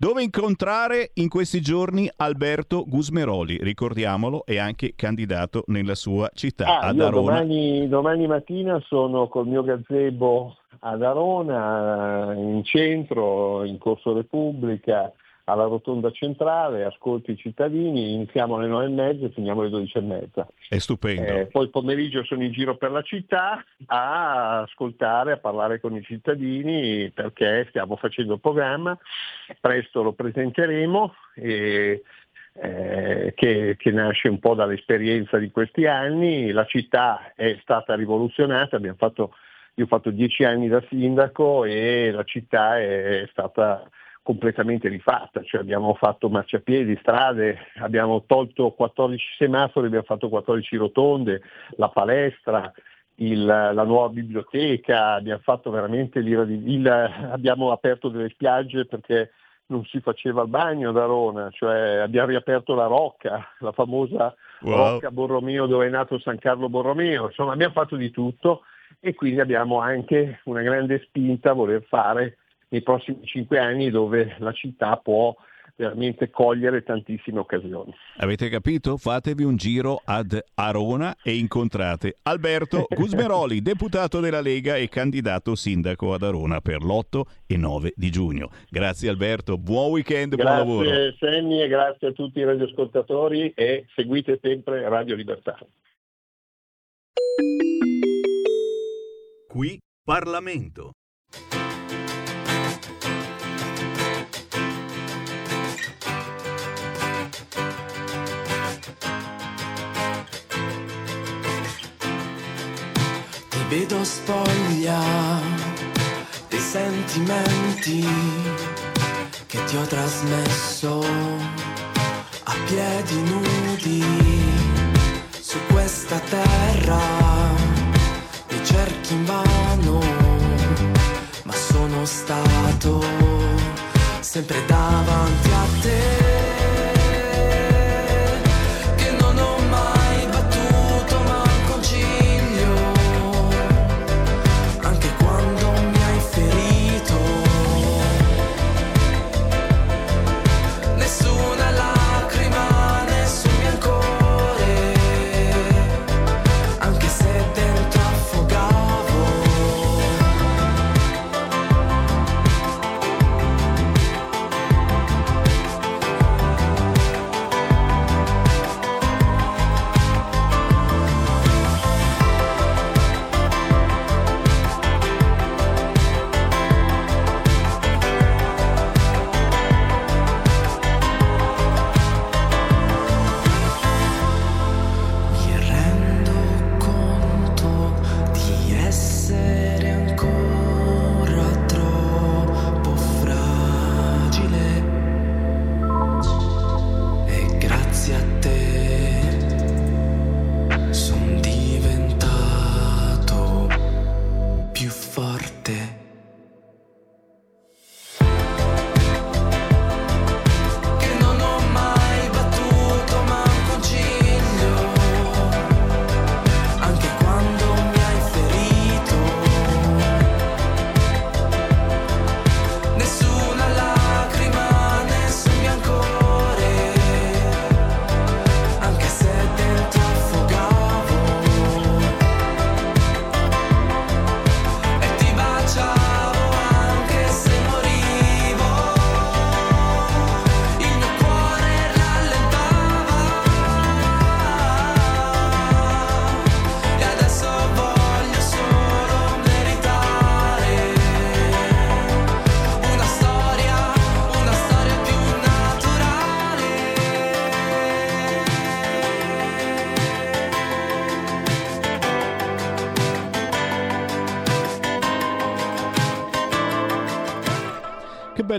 Dove incontrare in questi giorni Alberto Gusmeroli, ricordiamolo, è anche candidato nella sua città, ah, ad Arona. Domani, domani, mattina sono col mio gazebo ad Arona, in centro, in Corso Repubblica, alla rotonda centrale, ascolto i cittadini, iniziamo alle 9 e mezza e finiamo alle 12 e mezza. È stupendo. Eh, poi il pomeriggio sono in giro per la città a ascoltare, a parlare con i cittadini perché stiamo facendo il programma, presto lo presenteremo e eh, che, che, nasce un po' dall'esperienza di questi anni. La città è stata rivoluzionata, fatto, io ho fatto dieci anni da sindaco e la città è stata completamente rifatta, cioè abbiamo fatto marciapiedi, strade, abbiamo tolto 14 semafori, abbiamo fatto 14 rotonde, la palestra, il, la nuova biblioteca, abbiamo fatto veramente l'ira di il, abbiamo aperto delle spiagge perché non si faceva il bagno da Rona, cioè abbiamo riaperto la Rocca, la famosa wow. Rocca Borromeo dove è nato San Carlo Borromeo, insomma abbiamo fatto di tutto e quindi abbiamo anche una grande spinta a voler fare nei prossimi cinque anni dove la città può veramente cogliere tantissime occasioni. Avete capito? Fatevi un giro ad Arona e incontrate Alberto [laughs] Gusmeroli, deputato della Lega e candidato sindaco ad Arona per l'8 e 9 di giugno. Grazie Alberto, buon weekend, grazie, buon lavoro. Grazie Sammy e grazie a tutti i radioascoltatori e seguite sempre Radio Libertà. Qui Parlamento. Vedo spoglia dei sentimenti che ti ho trasmesso a piedi nudi su questa terra. Mi cerchi invano, ma sono stato sempre davanti a te.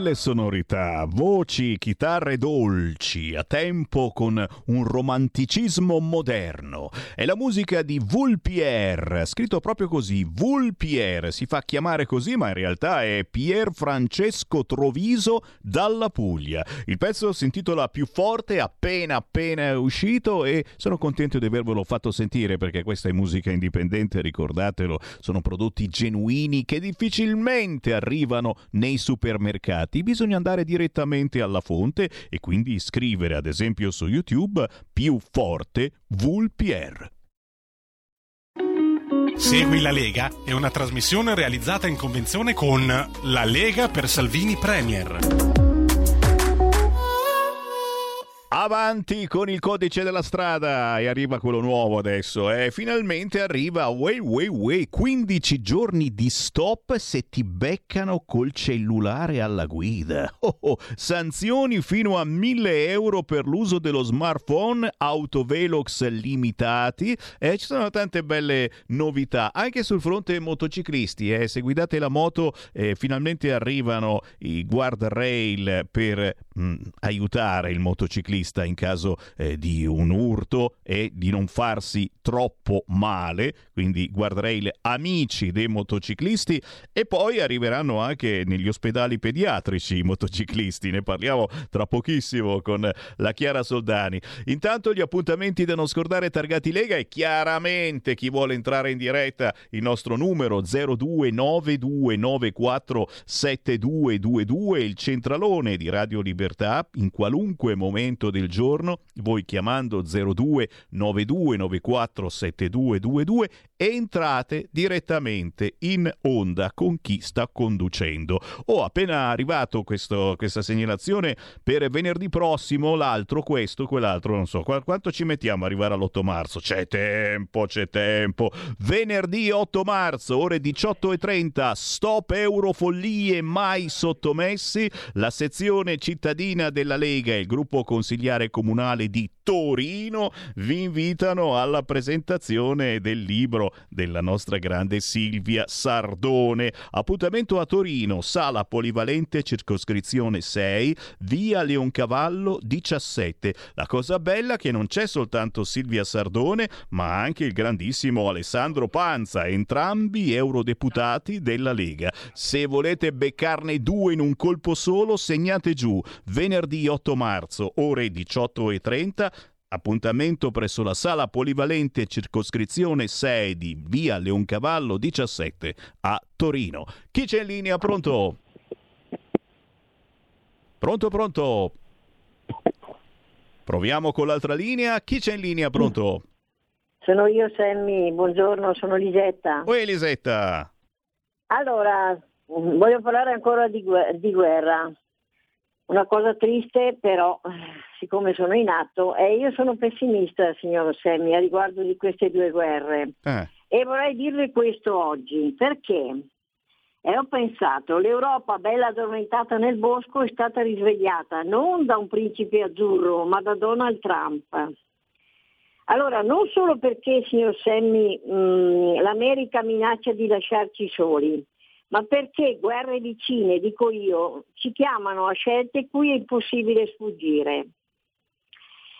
Belle sonorità, voci, chitarre dolci, a tempo con un romanticismo moderno. È la musica di Vulpier, scritto proprio così, Vulpier, si fa chiamare così ma in realtà è Pier Francesco Troviso dalla Puglia. Il pezzo si intitola Più forte, appena appena uscito e sono contento di avervelo fatto sentire perché questa è musica indipendente, ricordatelo, sono prodotti genuini che difficilmente arrivano nei supermercati pubblicati, bisogna andare direttamente alla fonte e quindi scrivere ad esempio su YouTube più forte Vulpier. Segui la Lega è una trasmissione realizzata in convenzione con La Lega per Salvini Premier. Avanti con il codice della strada e arriva quello nuovo adesso. Eh? finalmente arriva Way Way Way 15 giorni di stop se ti beccano col cellulare alla guida. [laughs] Oh, oh, sanzioni fino a 1000 euro per l'uso dello smartphone, autovelox limitati e ci sono tante belle novità anche sul fronte motociclisti. Eh. Se guidate la moto eh, finalmente arrivano i guardrail per mh, mm, aiutare il motociclista vista in caso eh, di un urto e di non farsi troppo male, quindi guardrail amici dei motociclisti e poi arriveranno anche negli ospedali pediatrici i motociclisti, ne parliamo tra pochissimo con la Chiara Soldani. Intanto gli appuntamenti da non scordare targati Lega e chiaramente chi vuole entrare in diretta il nostro numero 0292947222 il centralone di Radio Libertà in qualunque momento del giorno, voi chiamando 02 92 94 7222 entrate direttamente in onda con chi sta conducendo. Oh, appena arrivato questo, questa segnalazione per venerdì prossimo, l'altro, questo, quell'altro, non so, quanto ci mettiamo ad arrivare all'8 marzo? C'è tempo, c'è tempo. Venerdì 8 marzo, ore 18.30, stop eurofollie mai sottomessi, la sezione cittadina della Lega e il gruppo consigliare comunale di Torino vi invitano alla presentazione del libro della nostra grande Silvia Sardone. Appuntamento a Torino, sala polivalente circoscrizione 6, via Leoncavallo 17. La cosa bella è che non c'è soltanto Silvia Sardone, ma anche il grandissimo Alessandro Panza, entrambi eurodeputati della Lega. Se volete beccarne due in un colpo solo, segnate giù venerdì 8 marzo, ore 18.30 Appuntamento presso la sala polivalente circoscrizione 6 di via Leoncavallo 17 a Torino. Chi c'è in linea? Pronto? Pronto, pronto? Proviamo con l'altra linea. Chi c'è in linea? Pronto? Sono io Sammy, buongiorno, sono Lisetta. Oi Lisetta. Allora, voglio parlare ancora di guerra. Una cosa triste però siccome sono in atto, e io sono pessimista, signor Semmi, a riguardo di queste due guerre. Eh. E vorrei dirle questo oggi, perché e ho pensato, l'Europa bella addormentata nel bosco è stata risvegliata non da un principe azzurro, ma da Donald Trump. Allora, non solo perché, signor Semmi, mh, l'America minaccia di lasciarci soli, ma perché guerre vicine, dico io, ci chiamano a scelte cui è impossibile sfuggire.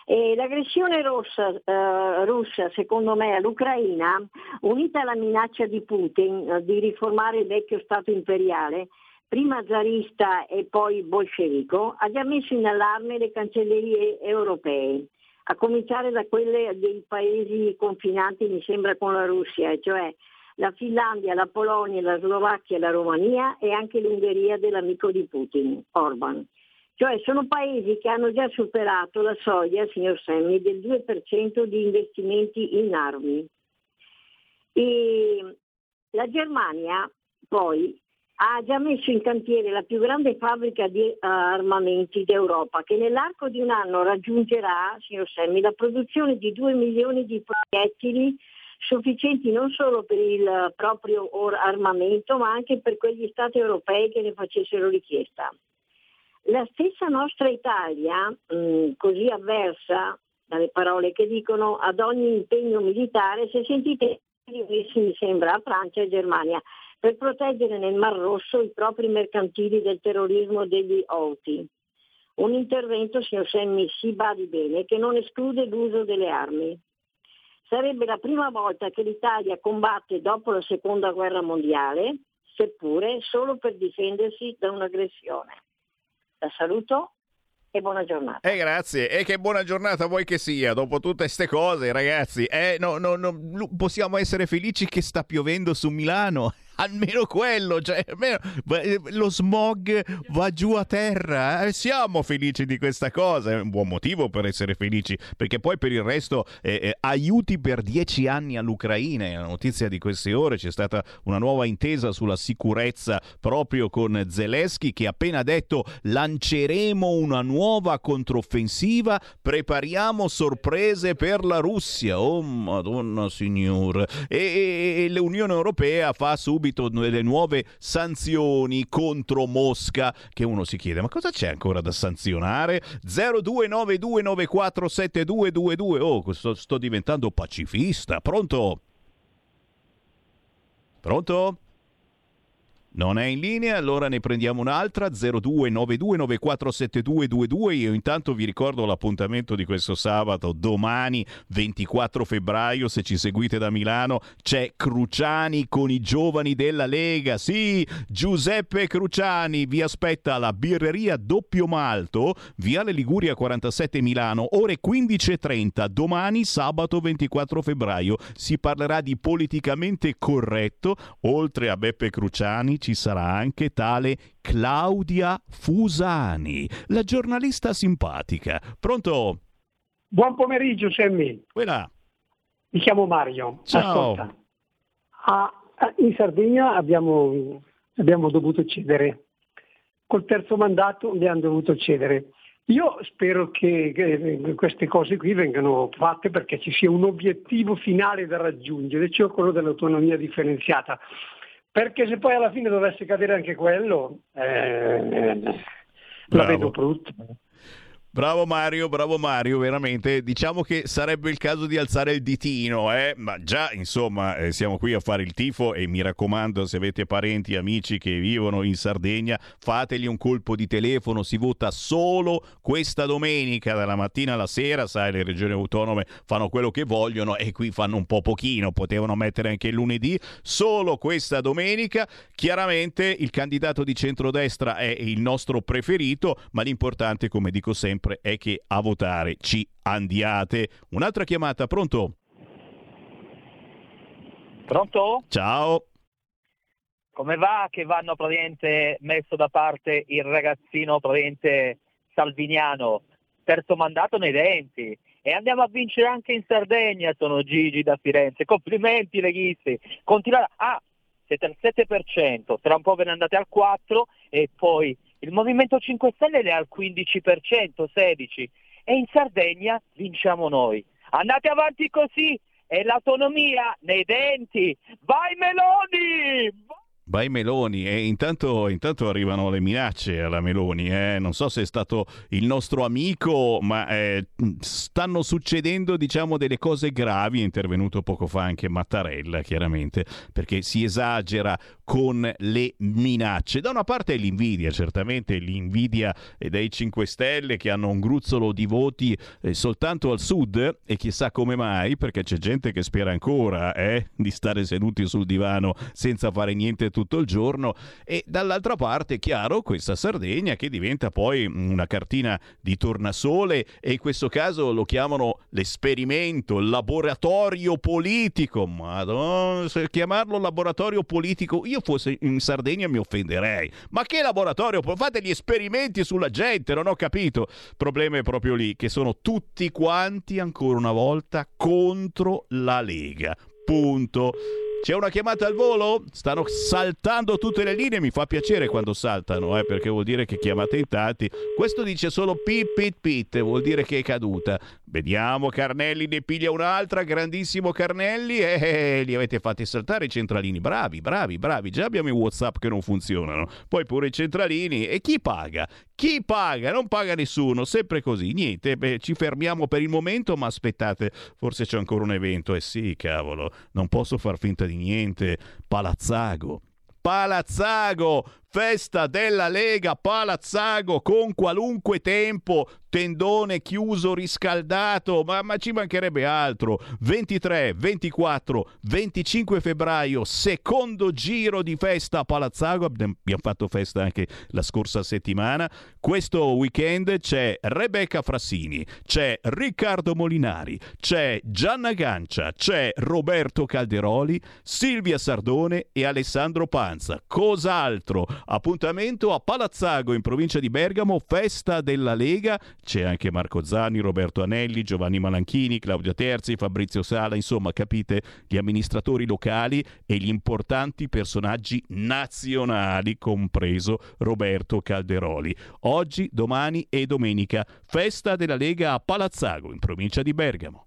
E l'aggressione rossa, eh, russa, secondo me, all'Ucraina, unita alla minaccia di Putin eh, di riformare il vecchio Stato imperiale, prima zarista e poi bolscevico, ha già messo in allarme le cancellerie europee, a cominciare da quelle dei paesi confinanti, mi sembra, con la Russia, cioè la Finlandia, la Polonia, la Slovacchia, la Romania e anche l'Ungheria dell'amico di Putin, Orban. Cioè sono paesi che hanno già superato la soglia, signor Semmi, del 2% di investimenti in armi. E la Germania poi ha già messo in cantiere la più grande fabbrica di uh, armamenti d'Europa che nell'arco di un anno raggiungerà, signor Semmi, la produzione di 2 milioni di proiettili sufficienti non solo per il proprio armamento ma anche per quegli stati europei che ne facessero richiesta. La stessa nostra Italia, mm, così avversa dalle parole che dicono ad ogni impegno militare, se sentite unirsi mi sembra a Francia e Germania per proteggere nel Mar Rosso i propri mercantili del terrorismo degli Houthi. Un intervento, signor Semmi, si badi bene, che non esclude l'uso delle armi. Sarebbe la prima volta che l'Italia combatte dopo la seconda guerra mondiale, seppure solo per difendersi da un'aggressione. La saluto e buona giornata. Eh, grazie, e che buona giornata vuoi che sia, dopo tutte queste cose, ragazzi. Eh, no, no, no, possiamo essere felici che sta piovendo su Milano almeno quello, cioè, almeno, eh, lo smog va giù a terra. Eh? Siamo felici di questa cosa, è un buon motivo per essere felici, perché poi per il resto eh, eh, aiuti per dieci anni all'Ucraina. È la notizia di queste ore, c'è stata una nuova intesa sulla sicurezza proprio con Zelensky che ha appena detto lanceremo una nuova controffensiva, prepariamo sorprese per la Russia. Oh madonna signora. E, e, e l'Unione Europea fa subito subito delle nuove sanzioni contro Mosca che uno si chiede ma cosa c'è ancora da sanzionare? 0292947222 oh sto, sto diventando pacifista. Pronto? Pronto non è in linea, allora ne prendiamo un'altra 0292947222. Io intanto vi ricordo l'appuntamento di questo sabato, domani 24 febbraio, se ci seguite da Milano, c'è Cruciani con i giovani della Lega. Sì, Giuseppe Cruciani vi aspetta alla birreria Doppio Malto, Viale Liguria 47 Milano, ore 15:30 domani sabato 24 febbraio. Si parlerà di politicamente corretto, oltre a Beppe Cruciani ci sarà anche tale Claudia Fusani, la giornalista simpatica. Pronto? Buon pomeriggio, Semmi. Quella. Mi chiamo Mario. Ciao. Ascolta. A, in Sardegna abbiamo, abbiamo dovuto cedere. Col terzo mandato abbiamo dovuto cedere. Io spero che, queste cose qui vengano fatte perché ci sia un obiettivo finale da raggiungere, cioè quello dell'autonomia differenziata perché se poi alla fine dovesse cadere anche quello, eh, la vedo brutta. Bravo Mario, bravo Mario, veramente. Diciamo che sarebbe il caso di alzare il ditino, eh? ma già insomma eh, siamo qui a fare il tifo e mi raccomando se avete parenti, amici che vivono in Sardegna, fategli un colpo di telefono, si vota solo questa domenica dalla mattina alla sera, sai le regioni autonome fanno quello che vogliono e qui fanno un po' pochino, potevano mettere anche il lunedì, solo questa domenica. Chiaramente il candidato di centrodestra è il nostro preferito, ma l'importante come dico sempre sempre è che a votare ci andiate. Un'altra chiamata, pronto? Pronto? Ciao. Come va che vanno praticamente messo da parte il ragazzino praticamente salviniano, terzo mandato nei denti e andiamo a vincere anche in Sardegna, sono Gigi da Firenze. Complimenti leghisti. Continuate. Ah, siete al 7%, tra un po' ve ne andate al 4 e poi il Movimento 5 Stelle è al 15%, 16% e in Sardegna vinciamo noi. Andate avanti così e l'autonomia nei denti. Vai Meloni! Vai Meloni e intanto, intanto, arrivano le minacce alla Meloni, eh? non so se è stato il nostro amico, ma eh, stanno succedendo diciamo delle cose gravi, è intervenuto poco fa anche Mattarella chiaramente, perché si esagera con le minacce. Da una parte è l'invidia, certamente l'invidia dei 5 Stelle che hanno un gruzzolo di voti eh, soltanto al sud e chissà come mai, perché c'è gente che spera ancora eh, di stare seduti sul divano senza fare niente tutto il giorno e dall'altra parte, chiaro, questa Sardegna che diventa poi una cartina di tornasole e in questo caso lo chiamano l'esperimento, il laboratorio politico. Madonna, chiamarlo laboratorio politico, io fosse in Sardegna mi offenderei. Ma che laboratorio? Fate gli esperimenti sulla gente, non ho capito. Il problema è proprio lì, che sono tutti quanti ancora una volta contro la Lega. Punto. C'è una chiamata al volo? Stanno saltando tutte le linee, mi fa piacere quando saltano, eh, perché vuol dire che chiamate in tanti. Questo dice solo pit pit pit, vuol dire che è caduta. Vediamo, Carnelli ne piglia un'altra, grandissimo Carnelli, e eh, li avete fatti saltare i centralini. Bravi, bravi, bravi, già abbiamo i Whatsapp che non funzionano. Poi pure i centralini. E chi paga? Chi paga? Non paga nessuno, sempre così. Niente, beh, ci fermiamo per il momento, ma aspettate, forse c'è ancora un evento. Eh sì, cavolo, non posso far finta di di niente, Palazzago. Palazzago, festa della Lega Palazzago con qualunque tempo, tendone chiuso, riscaldato, ma, ma, ci mancherebbe altro. 23, 24, 25 febbraio, secondo giro di festa a Palazzago, abbiamo fatto festa anche la scorsa settimana. Questo weekend c'è Rebecca Frassini, c'è Riccardo Molinari, c'è Gianna Gancia, c'è Roberto Calderoli, Silvia Sardone e Alessandro Panza. Cos'altro? Appuntamento a Palazzago in provincia di Bergamo, festa della Lega. C'è anche Marco Zani, Roberto Anelli, Giovanni Malanchini, Claudio Terzi, Fabrizio Sala, insomma, capite, gli amministratori locali e gli importanti personaggi nazionali, compreso Roberto Calderoli. Oggi, domani e domenica, festa della Lega a Palazzago in provincia di Bergamo.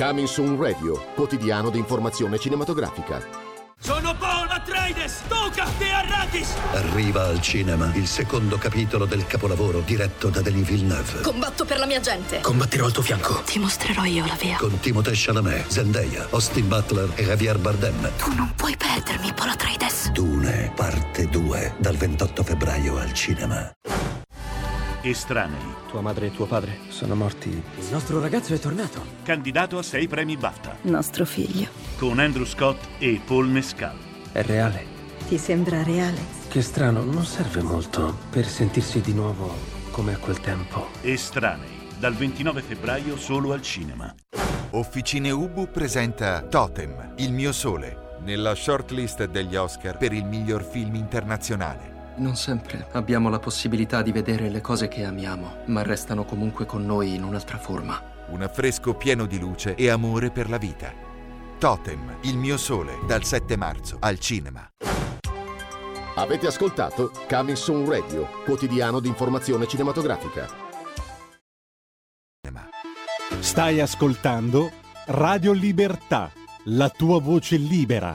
Coming Soon Radio, quotidiano di informazione cinematografica. Sono Paul Atreides, tocca te Arrakis! Arriva al cinema il secondo capitolo del capolavoro diretto da Denis Villeneuve. Combatto per la mia gente. Combatterò al tuo fianco. Ti mostrerò io la via. Con Timothée Chalamet, Zendaya, Austin Butler e Javier Bardem. Tu non puoi perdermi, Paul Atreides. Dune, parte 2, dal 28 febbraio al cinema. Estranei. Tua madre e tuo padre sono morti. Il nostro ragazzo è tornato. Candidato a sei premi BAFTA. Nostro figlio. Con Andrew Scott e Paul Mescal. È reale. Ti sembra reale? Che strano, non serve molto per sentirsi di nuovo come a quel tempo. Estranei. Dal 29 febbraio solo al cinema. Officine Ubu presenta Totem, Il mio sole, nella shortlist degli Oscar per il miglior film internazionale. Non sempre abbiamo la possibilità di vedere le cose che amiamo, ma restano comunque con noi in un'altra forma. Un affresco pieno di luce e amore per la vita. Totem, il mio sole, dal 7 marzo al cinema. Avete ascoltato Coming Soon Radio, quotidiano di informazione cinematografica. Stai ascoltando Radio Libertà, la tua voce libera,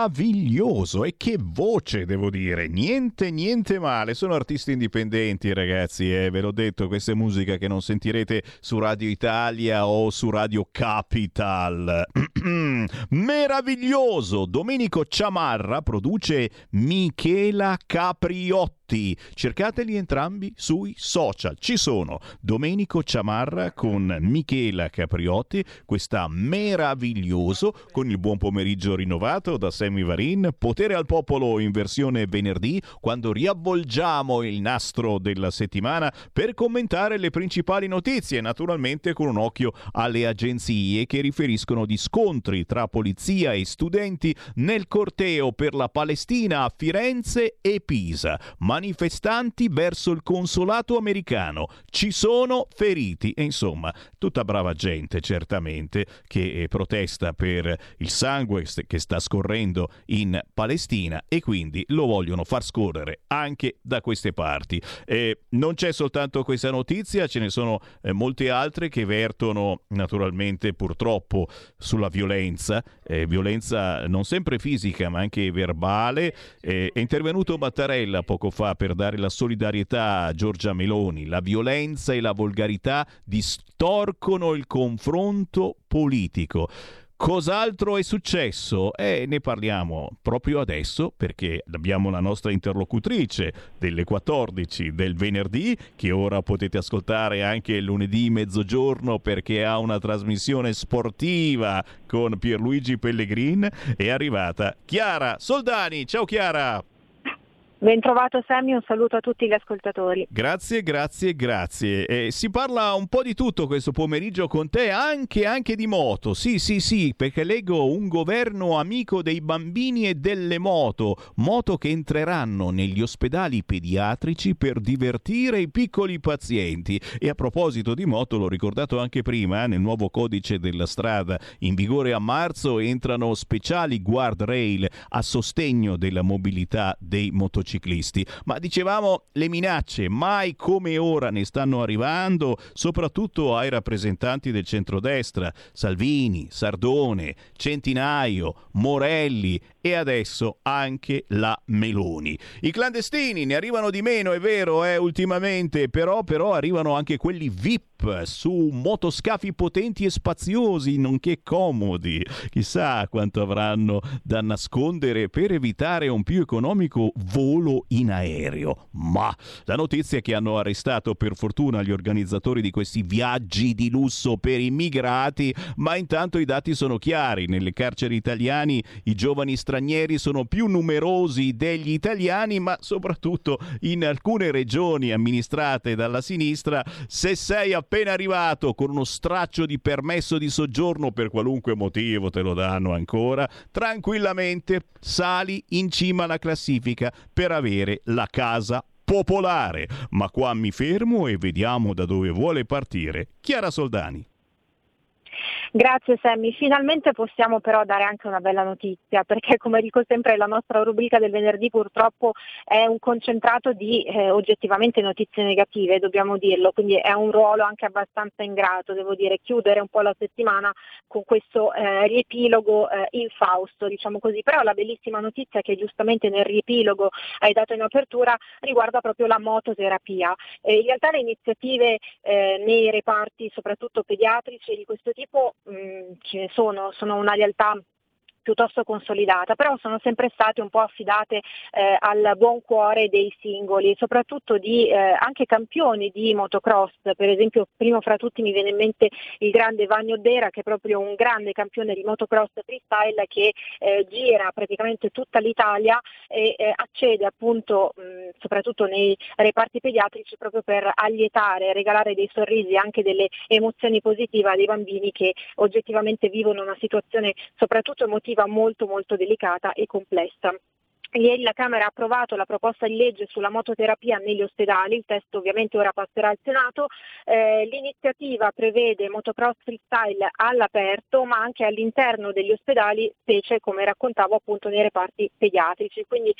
Meraviglioso e che voce devo dire, niente niente male, sono artisti indipendenti ragazzi, eh, ve l'ho detto, questa è musica che non sentirete su Radio Italia o su Radio Capital. [clears throat] meraviglioso, Domenico Ciamarra produce Michela Capriotti. Cercateli entrambi sui social. Ci sono Domenico Ciamarra con Michela Capriotti, questa meraviglioso con il buon pomeriggio rinnovato da Sammy Varin, Potere al popolo in versione venerdì, quando riavvolgiamo il nastro della settimana per commentare le principali notizie, naturalmente con un occhio alle agenzie che riferiscono di scontri tra polizia e studenti nel corteo per la Palestina a Firenze e Pisa. Manifestanti verso il consolato americano. Ci sono feriti e insomma, tutta brava gente certamente che eh, protesta per il sangue che sta scorrendo in Palestina e quindi lo vogliono far scorrere anche da queste parti. Eh, non c'è soltanto questa notizia, ce ne sono eh, molte altre che vertono naturalmente purtroppo sulla violenza, eh, violenza non sempre fisica ma anche verbale. Eh, è intervenuto Mattarella poco fa per dare la solidarietà a Giorgia Meloni. La violenza e la volgarità distorcono il confronto politico. Cos'altro è successo? Eh, ne parliamo proprio adesso perché abbiamo la nostra interlocutrice delle 14 del venerdì che ora potete ascoltare anche lunedì mezzogiorno perché ha una trasmissione sportiva con Pierluigi Pellegrin. È arrivata Chiara Soldani. Ciao Chiara! Bentrovato Sammy, un saluto a tutti gli ascoltatori. Grazie, grazie, grazie. Eh, si parla un po' di tutto questo pomeriggio con te, anche, anche di moto. Sì, sì, sì, perché leggo un governo amico dei bambini e delle moto. Moto che entreranno negli ospedali pediatrici per divertire i piccoli pazienti. E a proposito di moto, l'ho ricordato anche prima, eh, nel nuovo codice della strada in vigore a marzo entrano speciali guardrail a sostegno della mobilità dei motociclisti motociclisti. Ma dicevamo le minacce, mai come ora ne stanno arrivando, soprattutto ai rappresentanti del centrodestra, Salvini, Sardone, Centinaio, Morelli e adesso anche la Meloni. I clandestini ne arrivano di meno, è vero, eh, ultimamente, però, però arrivano anche quelli VIP su motoscafi potenti e spaziosi, nonché comodi. Chissà quanto avranno da nascondere per evitare un più economico volo in aereo. Ma la notizia è che hanno arrestato per fortuna gli organizzatori di questi viaggi di lusso per immigrati, ma intanto i dati sono chiari. Nelle carceri italiane i giovani stranieri sono più numerosi degli italiani, ma soprattutto in alcune regioni amministrate dalla sinistra, se sei appena arrivato con uno straccio di permesso di soggiorno per qualunque motivo te lo danno ancora, tranquillamente sali in cima alla classifica per avere la casa popolare. Ma qua mi fermo e vediamo da dove vuole partire Chiara Soldani. Grazie Sammy, finalmente possiamo però dare anche una bella notizia perché come dico sempre la nostra rubrica del venerdì purtroppo è un concentrato di eh, oggettivamente notizie negative, dobbiamo dirlo, quindi è un ruolo anche abbastanza ingrato, devo dire, chiudere un po' la settimana con questo eh, riepilogo eh, infausto, diciamo così, però la bellissima notizia che giustamente nel riepilogo hai dato in apertura riguarda proprio la mototerapia. in realtà le iniziative eh, nei reparti, soprattutto pediatrici di questo tipo, mh, mm, ce ne sono, sono una realtà piuttosto consolidata, però sono sempre state un po' affidate eh, al buon cuore dei singoli, soprattutto di eh, anche campioni di motocross, per esempio primo fra tutti mi viene in mente il grande Vagno Dera che è proprio un grande campione di motocross freestyle che eh, gira praticamente tutta l'Italia e eh, accede appunto mh, soprattutto nei reparti pediatrici proprio per allietare, regalare dei sorrisi e anche delle emozioni positive a dei bambini che oggettivamente vivono una situazione soprattutto emotiva normativa molto molto delicata e complessa. Ieri la Camera ha approvato la proposta di legge sulla mototerapia negli ospedali, il testo ovviamente ora passerà al Senato. Eh, l'iniziativa prevede motocross freestyle all'aperto ma anche all'interno degli ospedali, specie come raccontavo appunto nei reparti pediatrici. Quindi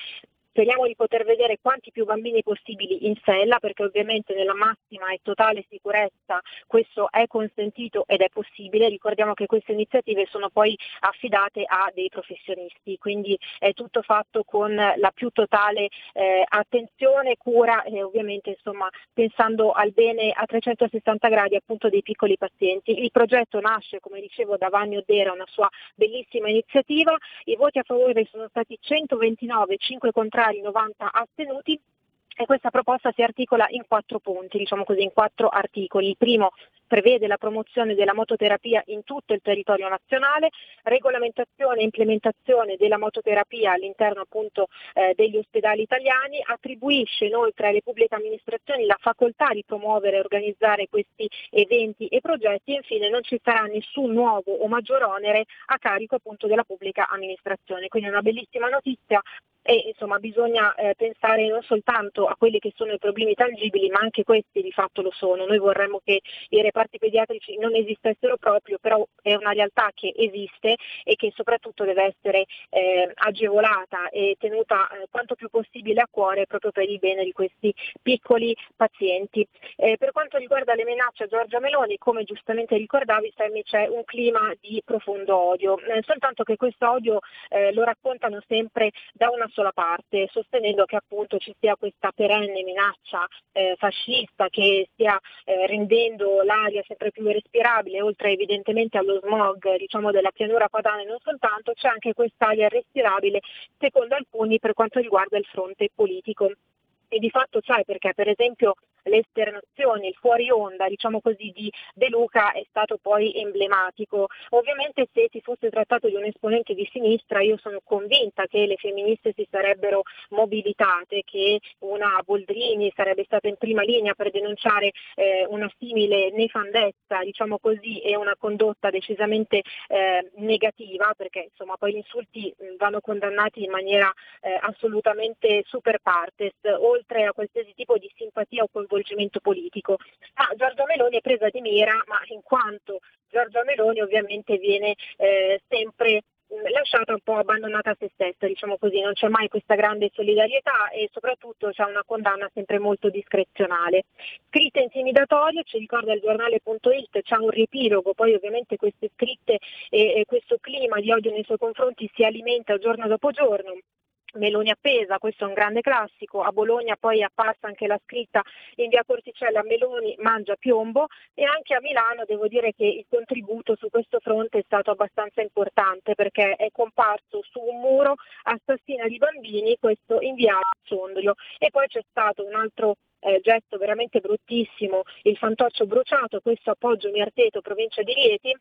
Speriamo di poter vedere quanti più bambini possibili in sella perché ovviamente nella massima e totale sicurezza questo è consentito ed è possibile. Ricordiamo che queste iniziative sono poi affidate a dei professionisti, quindi è tutto fatto con la più totale eh, attenzione, cura e ovviamente insomma pensando al bene a 360 gradi appunto dei piccoli pazienti. Il progetto nasce come dicevo da Vanni Oddera, una sua bellissima iniziativa, i voti a favore sono stati 129, 5 contrari contrari, 90 astenuti e questa proposta si articola in quattro punti, diciamo così, in quattro articoli. Il primo prevede la promozione della mototerapia in tutto il territorio nazionale, regolamentazione e implementazione della mototerapia all'interno appunto eh, degli ospedali italiani, attribuisce inoltre alle pubbliche amministrazioni la facoltà di promuovere e organizzare questi eventi e progetti e infine non ci sarà nessun nuovo o maggior onere a carico appunto della pubblica amministrazione. Quindi è una bellissima notizia e insomma bisogna eh, pensare non soltanto a quelli che sono i problemi tangibili ma anche questi di fatto lo sono. Noi vorremmo che i reparti pediatrici non esistessero proprio, però è una realtà che esiste e che soprattutto deve essere eh, agevolata e tenuta eh, quanto più possibile a cuore proprio per il bene di questi piccoli pazienti. Eh, per quanto riguarda le minacce a Giorgia Meloni, come giustamente ricordavi, Sammy, c'è un clima di profondo odio, eh, soltanto che questo odio eh, lo raccontano sempre da una sola parte, sostenendo che appunto ci sia questa perenne minaccia eh, fascista che stia rendendo l'aria sempre più irrespirabile, oltre evidentemente allo smog diciamo, della pianura padana e non soltanto, c'è anche quest'aria irrespirabile secondo alcuni per quanto riguarda il fronte politico e di fatto c'è perché per esempio le esternazioni, il fuori onda, diciamo così, di De Luca è stato poi emblematico. Ovviamente se si fosse trattato di un esponente di sinistra io sono convinta che le femministe si sarebbero mobilitate, che una Boldrini sarebbe stata in prima linea per denunciare eh, una simile nefandezza, diciamo così, e una condotta decisamente eh, negativa, perché insomma poi gli insulti vanno condannati in maniera eh, assolutamente super partes, oltre a qualsiasi tipo di simpatia o coinvolgimento politico. Ma Giorgia Meloni è presa di mira, ma in quanto Giorgia Meloni ovviamente viene eh, sempre lasciata un po' abbandonata a se stessa, diciamo così, non c'è mai questa grande solidarietà e soprattutto c'è una condanna sempre molto discrezionale. Scritte intimidatorie, ci ricorda il giornale.it, c'è un riepilogo, poi ovviamente queste scritte e, e questo clima di odio nei suoi confronti si alimenta giorno dopo giorno. Meloni appesa, questo è un grande classico, a Bologna poi è apparsa anche la scritta in via Corticella Meloni mangia piombo. E anche a Milano devo dire che il contributo su questo fronte è stato abbastanza importante perché è comparso su un muro assassina di bambini questo in via Sondrio. E poi c'è stato un altro eh, gesto veramente bruttissimo, il fantoccio bruciato, questo appoggio Miarteto, provincia di Rieti,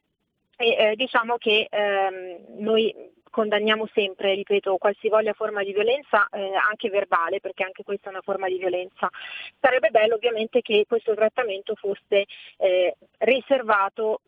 e eh, diciamo che ehm, noi condanniamo sempre, ripeto, qualsivoglia forma di violenza, eh, anche verbale, perché anche questa è una forma di violenza. Sarebbe bello ovviamente che questo trattamento fosse eh, riservato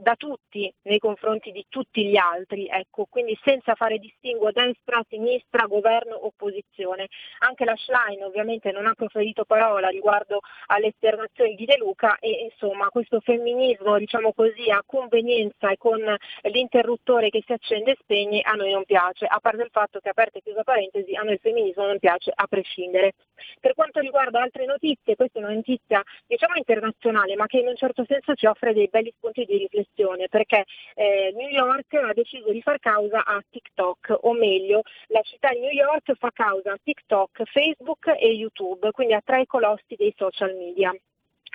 da tutti nei confronti di tutti gli altri, ecco, quindi senza fare distinguo destra, sinistra, governo, opposizione. Anche la Schlein ovviamente non ha proferito parola riguardo alle esternazioni di De Luca e insomma questo femminismo diciamo così a convenienza e con l'interruttore che si accende e spegne a noi non piace, a parte il fatto che aperta e chiusa parentesi a noi il femminismo non piace a prescindere. Per quanto riguarda altre notizie, questa è una notizia diciamo internazionale ma che in un certo senso ci offre dei belli spunti di riflessione questione perché eh, New York ha deciso di far causa a TikTok, o meglio la città di New York fa causa a TikTok, Facebook e YouTube, quindi a tre colossi dei social media.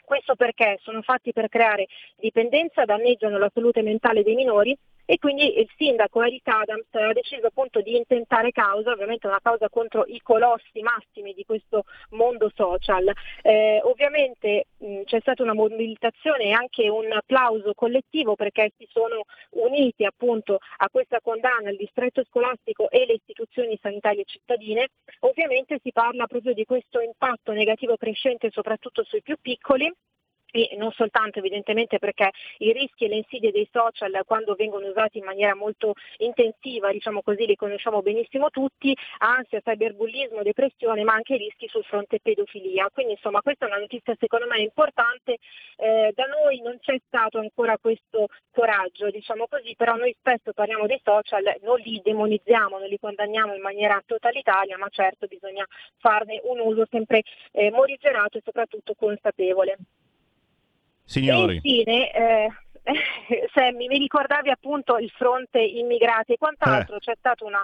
Questo perché sono fatti per creare dipendenza, danneggiano la salute mentale dei minori e quindi il sindaco Eric Adams ha deciso appunto di intentare causa, ovviamente una causa contro i colossi massimi di questo mondo social. Eh, ovviamente mh, c'è stata una mobilitazione e anche un applauso collettivo perché si sono uniti appunto a questa condanna il distretto scolastico e le istituzioni sanitarie cittadine. Ovviamente si parla proprio di questo impatto negativo crescente soprattutto sui più piccoli e non soltanto evidentemente perché i rischi e le insidie dei social quando vengono usati in maniera molto intensiva, diciamo così, li conosciamo benissimo tutti, ansia, cyberbullismo, depressione, ma anche rischi sul fronte pedofilia. Quindi insomma questa è una notizia secondo me importante, eh, da noi non c'è stato ancora questo coraggio, diciamo così, però noi spesso parliamo dei social, non li demonizziamo, non li condanniamo in maniera totalitaria, ma certo bisogna farne un uso sempre eh, morigerato e soprattutto consapevole. Signori. E infine, eh, [laughs] Sammy, mi ricordavi appunto il fronte immigrati e quant'altro, Eh. c'è stata una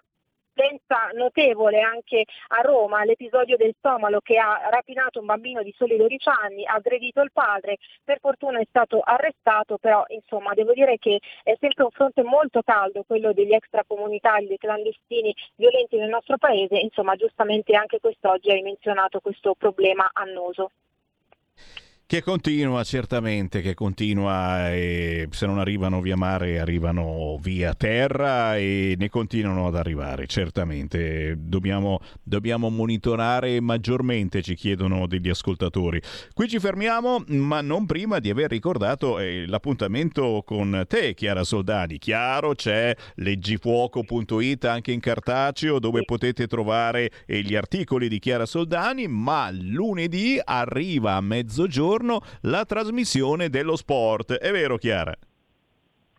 violenza notevole anche a Roma, l'episodio del somalo che ha rapinato un bambino di soli 12 anni, ha aggredito il padre, per fortuna è stato arrestato, però insomma devo dire che è sempre un fronte molto caldo quello degli extracomunitari, dei clandestini violenti nel nostro paese, insomma giustamente anche quest'oggi hai menzionato questo problema annoso. Che continua certamente, che continua e se non arrivano via mare arrivano via terra e ne continuano ad arrivare, certamente. Dobbiamo, dobbiamo monitorare maggiormente, ci chiedono degli ascoltatori. Qui ci fermiamo, ma non prima di aver ricordato eh, l'appuntamento con te, Chiara Soldani. Chiaro, c'è leggifuoco.it anche in cartaceo dove potete trovare eh, gli articoli di Chiara Soldani, ma lunedì arriva a mezzogiorno la trasmissione dello sport. È vero, Chiara?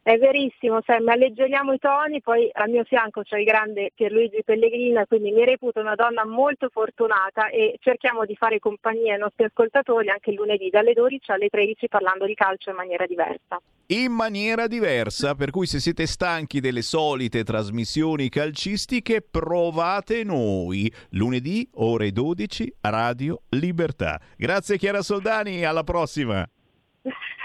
È verissimo, Sam, alleggeriamo i toni, poi al mio fianco c'è il grande Pierluigi Pellegrina, quindi mi reputo una donna molto fortunata e cerchiamo di fare compagnia ai nostri ascoltatori anche lunedì dalle 12 alle 13 parlando di calcio in maniera diversa. in maniera diversa, per cui se siete stanchi delle solite trasmissioni calcistiche, provate noi. Lunedì, ore 12, Radio Libertà. Grazie Chiara Soldani, alla prossima.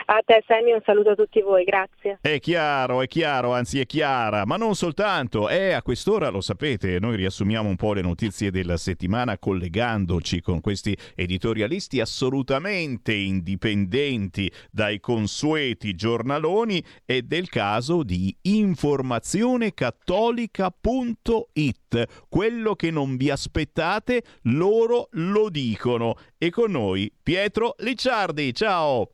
A te Sammy, un saluto a tutti voi, grazie. È chiaro, è chiaro, anzi è chiara, ma non soltanto, è a quest'ora, lo sapete, noi riassumiamo un po' le notizie della settimana collegandoci con questi editorialisti assolutamente indipendenti dai consueti giornaloni e del caso di informazionecattolica.it. Quello che non vi aspettate, loro lo dicono. E con noi Pietro Licciardi, ciao!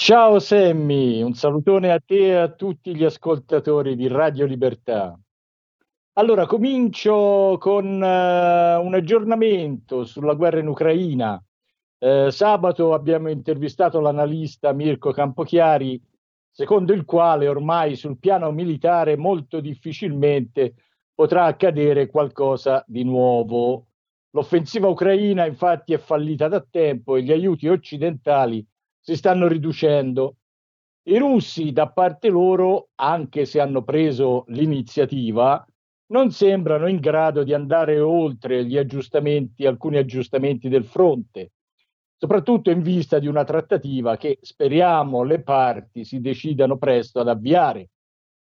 Ciao Semmi, un salutone a te e a tutti gli ascoltatori di Radio Libertà. Allora, comincio con eh, un aggiornamento sulla guerra in Ucraina. Eh, sabato abbiamo intervistato l'analista Mirko Campochiari, secondo il quale ormai sul piano militare molto difficilmente potrà accadere qualcosa di nuovo. L'offensiva ucraina infatti è fallita da tempo e gli aiuti occidentali si stanno riducendo. I russi, da parte loro, anche se hanno preso l'iniziativa, non sembrano in grado di andare oltre gli aggiustamenti, alcuni aggiustamenti del fronte, soprattutto in vista di una trattativa che speriamo le parti si decidano presto ad avviare,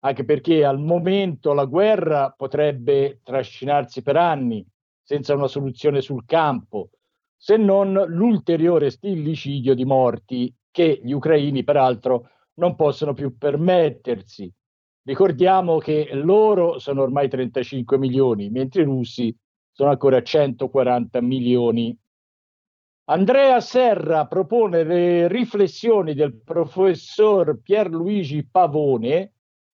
anche perché al momento la guerra potrebbe trascinarsi per anni senza una soluzione sul campo se non l'ulteriore stillicidio di morti che gli ucraini peraltro non possono più permettersi. Ricordiamo che loro sono ormai 35 milioni, mentre i russi sono ancora 140 milioni. Andrea Serra propone le riflessioni del professor Pierluigi Pavone,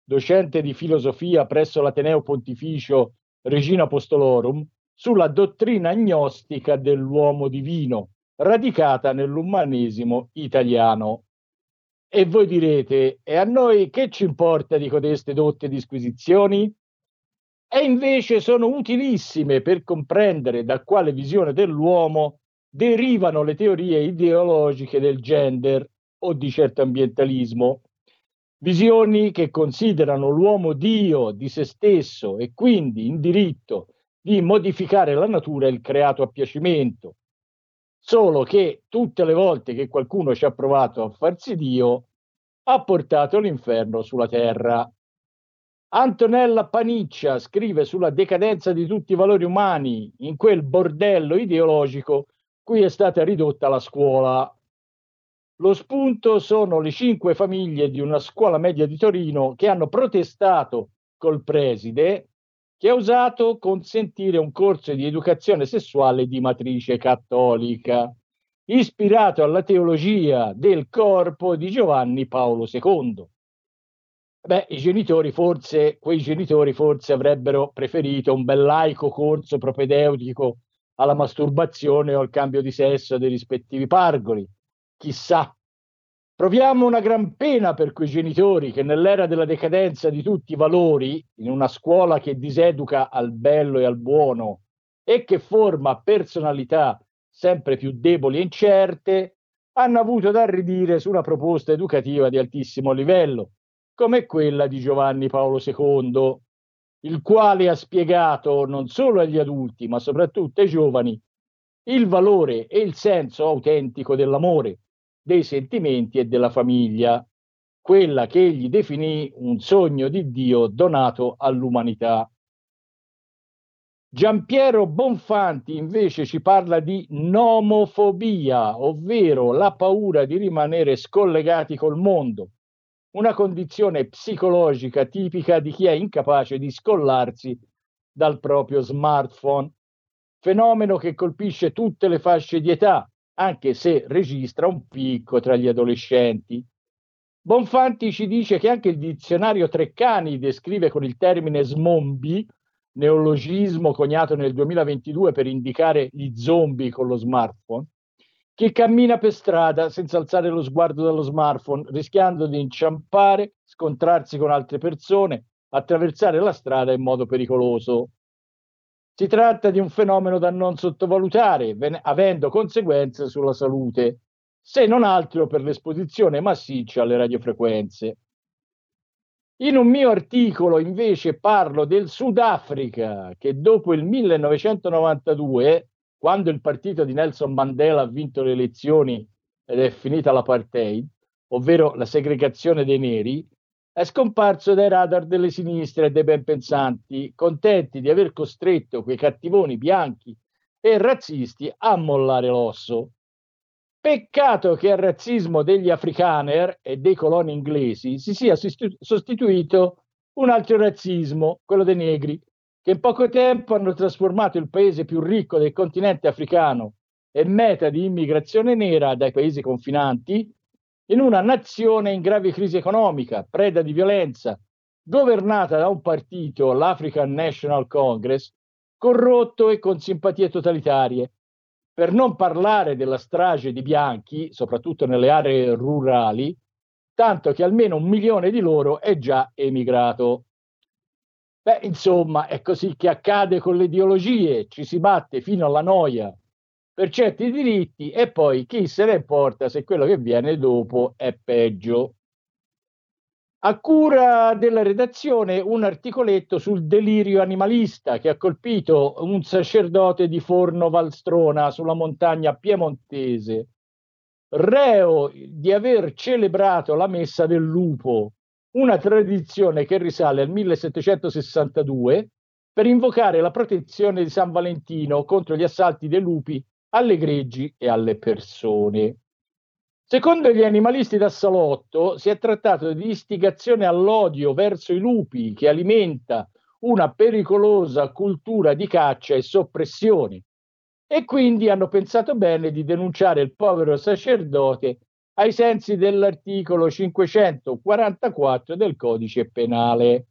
docente di filosofia presso l'Ateneo Pontificio Regina Apostolorum, sulla dottrina agnostica dell'uomo divino, radicata nell'umanesimo italiano. E voi direte, e a noi che ci importa di codeste dotte disquisizioni? E invece sono utilissime per comprendere da quale visione dell'uomo derivano le teorie ideologiche del gender o di certo ambientalismo, visioni che considerano l'uomo Dio di se stesso e quindi in diritto di modificare la natura e il creato a piacimento. Solo che tutte le volte che qualcuno ci ha provato a farsi Dio, ha portato l'inferno sulla terra. Antonella Paniccia scrive sulla decadenza di tutti i valori umani in quel bordello ideologico cui è stata ridotta la scuola. Lo spunto sono le cinque famiglie di una scuola media di Torino che hanno protestato col preside che ha usato consentire un corso di educazione sessuale di matrice cattolica, ispirato alla teologia del corpo di Giovanni Paolo II. Beh, i genitori forse, quei genitori forse avrebbero preferito un bel laico corso propedeutico alla masturbazione o al cambio di sesso dei rispettivi pargoli. Chissà, Proviamo una gran pena per quei genitori che nell'era della decadenza di tutti i valori, in una scuola che diseduca al bello e al buono e che forma personalità sempre più deboli e incerte, hanno avuto da ridire su una proposta educativa di altissimo livello, come quella di Giovanni Paolo II, il quale ha spiegato non solo agli adulti, ma soprattutto ai giovani, il valore e il senso autentico dell'amore dei sentimenti e della famiglia, quella che egli definì un sogno di Dio donato all'umanità. Giampiero Bonfanti invece ci parla di nomofobia, ovvero la paura di rimanere scollegati col mondo, una condizione psicologica tipica di chi è incapace di scollarsi dal proprio smartphone, fenomeno che colpisce tutte le fasce di età, anche se registra un picco tra gli adolescenti. Bonfanti ci dice che anche il dizionario Treccani descrive con il termine smombi, neologismo coniato nel 2022 per indicare gli zombie con lo smartphone, che cammina per strada senza alzare lo sguardo dallo smartphone, rischiando di inciampare, scontrarsi con altre persone, attraversare la strada in modo pericoloso. Si tratta di un fenomeno da non sottovalutare, ven- avendo conseguenze sulla salute, se non altro per l'esposizione massiccia alle radiofrequenze. In un mio articolo invece parlo del Sudafrica che dopo il 1992, quando il partito di Nelson Mandela ha vinto le elezioni ed è finita l'apartheid, ovvero la segregazione dei neri, è scomparso dai radar delle sinistre e dei ben pensanti, contenti di aver costretto quei cattivoni bianchi e razzisti a mollare l'osso. Peccato che al razzismo degli afrikaner e dei coloni inglesi si sia sostitu- sostituito un altro razzismo, quello dei negri, che in poco tempo hanno trasformato il paese più ricco del continente africano e meta di immigrazione nera dai paesi confinanti in una nazione in grave crisi economica, preda di violenza, governata da un partito, l'African National Congress, corrotto e con simpatie totalitarie. Per non parlare della strage di bianchi, soprattutto nelle aree rurali, tanto che almeno un milione di loro è già emigrato. Beh, insomma, è così che accade con le ideologie, ci si batte fino alla noia per certi diritti e poi chi se ne importa se quello che viene dopo è peggio. A cura della redazione un articoletto sul delirio animalista che ha colpito un sacerdote di Forno Valstrona sulla montagna piemontese, reo di aver celebrato la messa del lupo, una tradizione che risale al 1762 per invocare la protezione di San Valentino contro gli assalti dei lupi alle greggi e alle persone. Secondo gli animalisti da salotto si è trattato di istigazione all'odio verso i lupi che alimenta una pericolosa cultura di caccia e soppressione e quindi hanno pensato bene di denunciare il povero sacerdote ai sensi dell'articolo 544 del codice penale.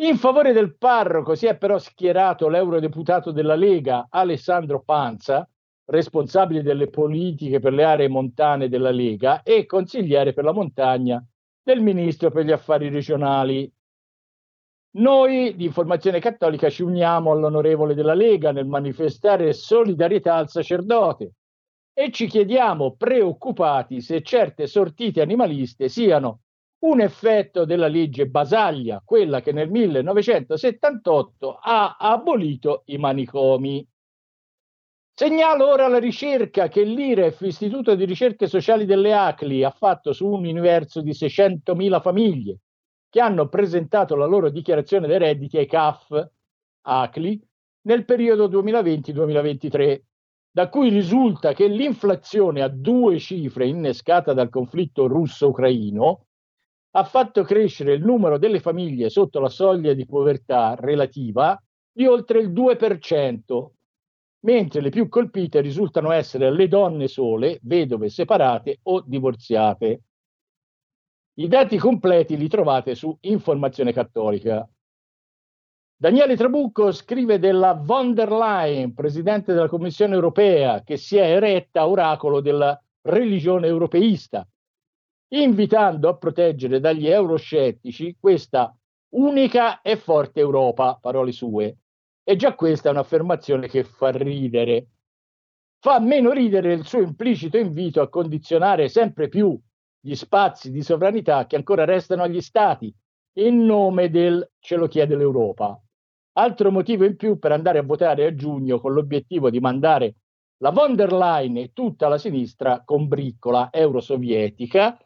In favore del parroco si è però schierato l'eurodeputato della Lega Alessandro Panza, responsabile delle politiche per le aree montane della Lega e consigliere per la montagna del ministro per gli affari regionali. Noi di Informazione Cattolica ci uniamo all'onorevole della Lega nel manifestare solidarietà al sacerdote e ci chiediamo preoccupati se certe sortite animaliste siano un effetto della legge Basaglia, quella che nel 1978 ha abolito i manicomi. Segnalo ora la ricerca che l'IREF, Istituto di Ricerche Sociali delle ACLI, ha fatto su un universo di 600.000 famiglie che hanno presentato la loro dichiarazione dei redditi ai CAF ACLI nel periodo 2020-2023, da cui risulta che l'inflazione a due cifre innescata dal conflitto russo-ucraino ha fatto crescere il numero delle famiglie sotto la soglia di povertà relativa di oltre il 2%, mentre le più colpite risultano essere le donne sole, vedove separate o divorziate. I dati completi li trovate su Informazione Cattolica. Daniele Trabucco scrive della von der Leyen, presidente della Commissione europea, che si è eretta oracolo della religione europeista, invitando a proteggere dagli euroscettici questa unica e forte Europa, parole sue. E già questa è un'affermazione che fa ridere. Fa meno ridere il suo implicito invito a condizionare sempre più gli spazi di sovranità che ancora restano agli stati in nome del ce lo chiede l'Europa. Altro motivo in più per andare a votare a giugno con l'obiettivo di mandare la von der Leyen e tutta la sinistra combriccola eurosovietica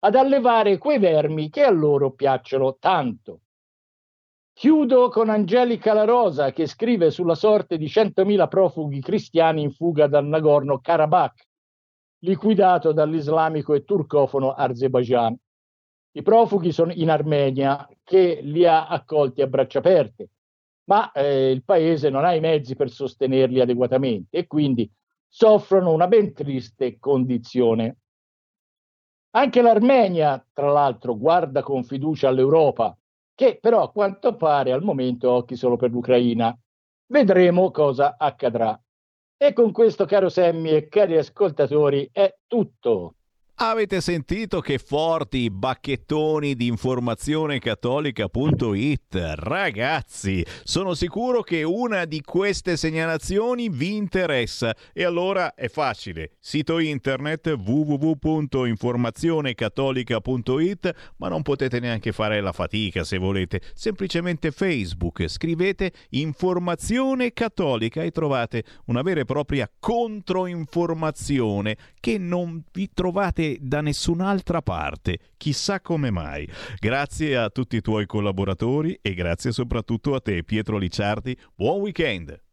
ad allevare quei vermi che a loro piacciono tanto. Chiudo con Angelica La Rosa che scrive sulla sorte di 100.000 profughi cristiani in fuga dal Nagorno-Karabakh, liquidato dall'islamico e turcofono Azerbaijan. I profughi sono in Armenia che li ha accolti a braccia aperte, ma eh, il paese non ha i mezzi per sostenerli adeguatamente e quindi soffrono una ben triste condizione. Anche l'Armenia, tra l'altro, guarda con fiducia all'Europa, che però a quanto pare al momento occhi solo per l'Ucraina. Vedremo cosa accadrà. E con questo, caro Semmi e cari ascoltatori, è tutto. Avete sentito che forti i bacchettoni di informazionecattolica.it? Ragazzi, sono sicuro che una di queste segnalazioni vi interessa e allora è facile. Sito internet www.informazionecattolica.it, ma non potete neanche fare la fatica se volete. Semplicemente Facebook, scrivete Informazione Cattolica e trovate una vera e propria controinformazione che non vi trovate da nessun'altra parte, chissà come mai. Grazie a tutti i tuoi collaboratori e grazie soprattutto a te, Pietro Licciardi. Buon weekend!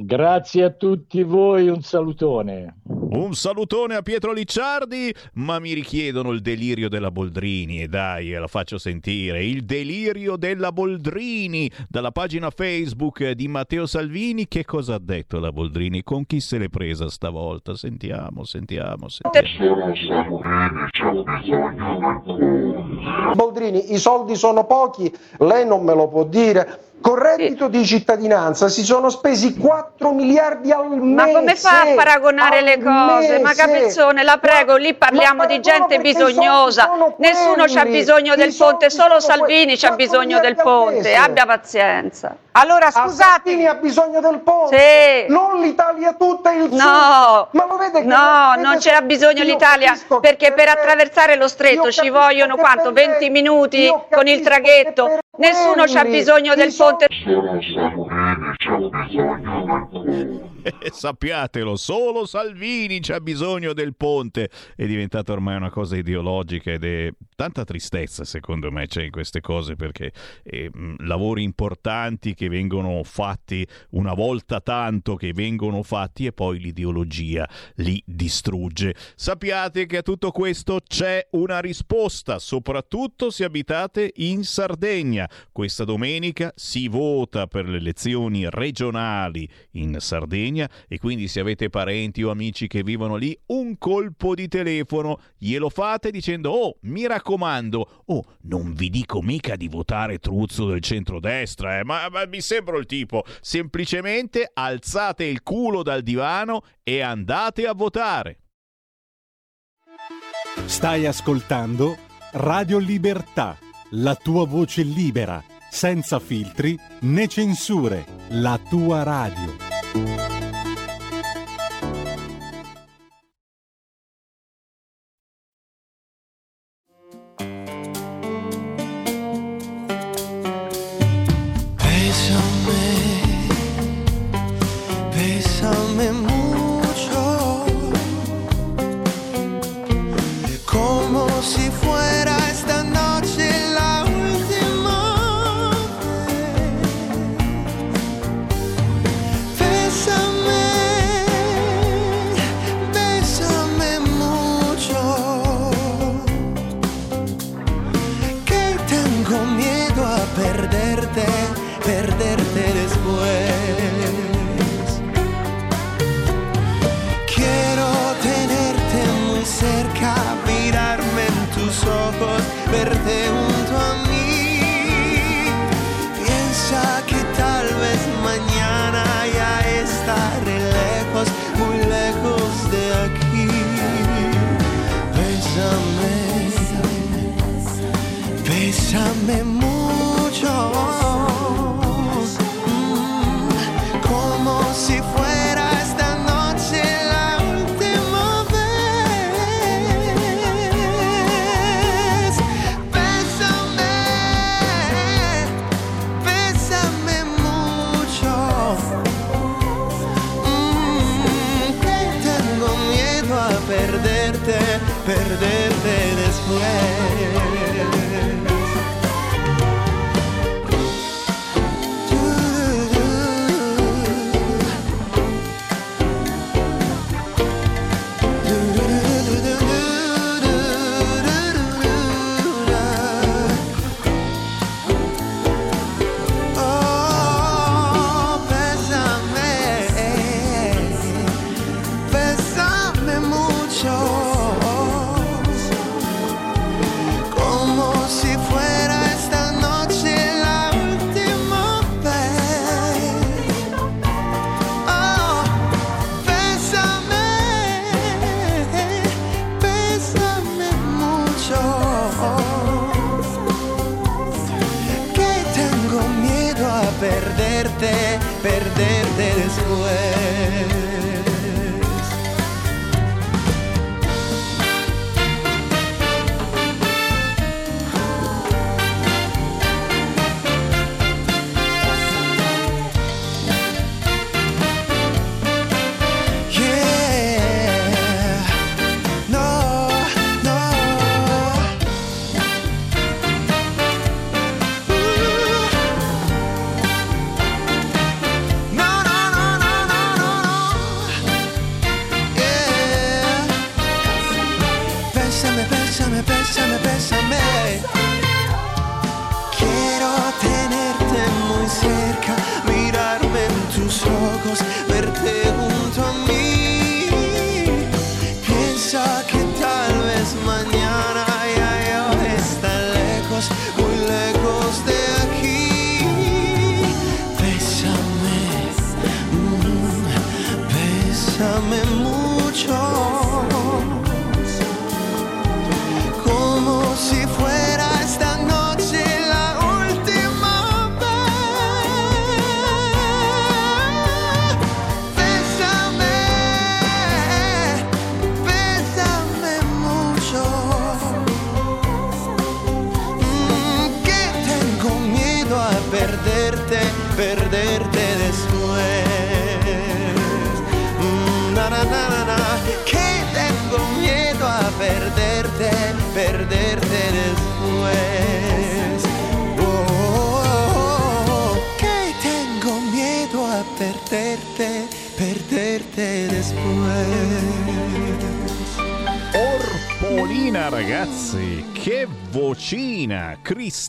Grazie a tutti voi, un salutone. Un salutone a Pietro Licciardi, ma mi richiedono il delirio della Boldrini e dai, la faccio sentire. Il delirio della Boldrini dalla pagina Facebook di Matteo Salvini. Che cosa ha detto la Boldrini? Con chi se l'è presa stavolta? Sentiamo, sentiamo, sentiamo. Boldrini, i soldi sono pochi, lei non me lo può dire. Con reddito di cittadinanza si sono spesi 4 miliardi al mese. Ma come fa a paragonare le cose? Ma mese? Capezzone, la prego, lì parliamo di gente bisognosa. Nessuno c'ha quelli. bisogno del ponte, solo Salvini c'ha 4 bisogno del ponte. Abbia pazienza. Allora, scusate. Salvini ha bisogno del ponte. Sì. Non l'Italia tutta il No, sud. Ma lo vede che no, vede non che- c'era bisogno l'Italia perché per attraversare lo stretto ci vogliono quanto? per 20 lei- minuti io con il traghetto. Nessuno c'ha bisogno i del ponte. [laughs] Sappiatelo, solo Salvini c'ha bisogno del ponte. È diventata ormai una cosa ideologica ed è tanta tristezza, secondo me, c'è in queste cose perché eh, mh, lavori importanti che vengono fatti una volta tanto che vengono fatti e poi l'ideologia li distrugge. Sappiate che a tutto questo c'è una risposta, soprattutto se abitate in Sardegna. Questa domenica si vota per le elezioni regionali in Sardegna e quindi se avete parenti o amici che vivono lì, un colpo di telefono glielo fate dicendo "Oh, mi raccomando, oh, non vi dico mica di votare Truzzo del centrodestra, eh, ma, ma mi sembro il tipo, semplicemente alzate il culo dal divano e andate a votare". Stai ascoltando Radio Libertà, la tua voce libera, senza filtri né censure, la tua radio. Música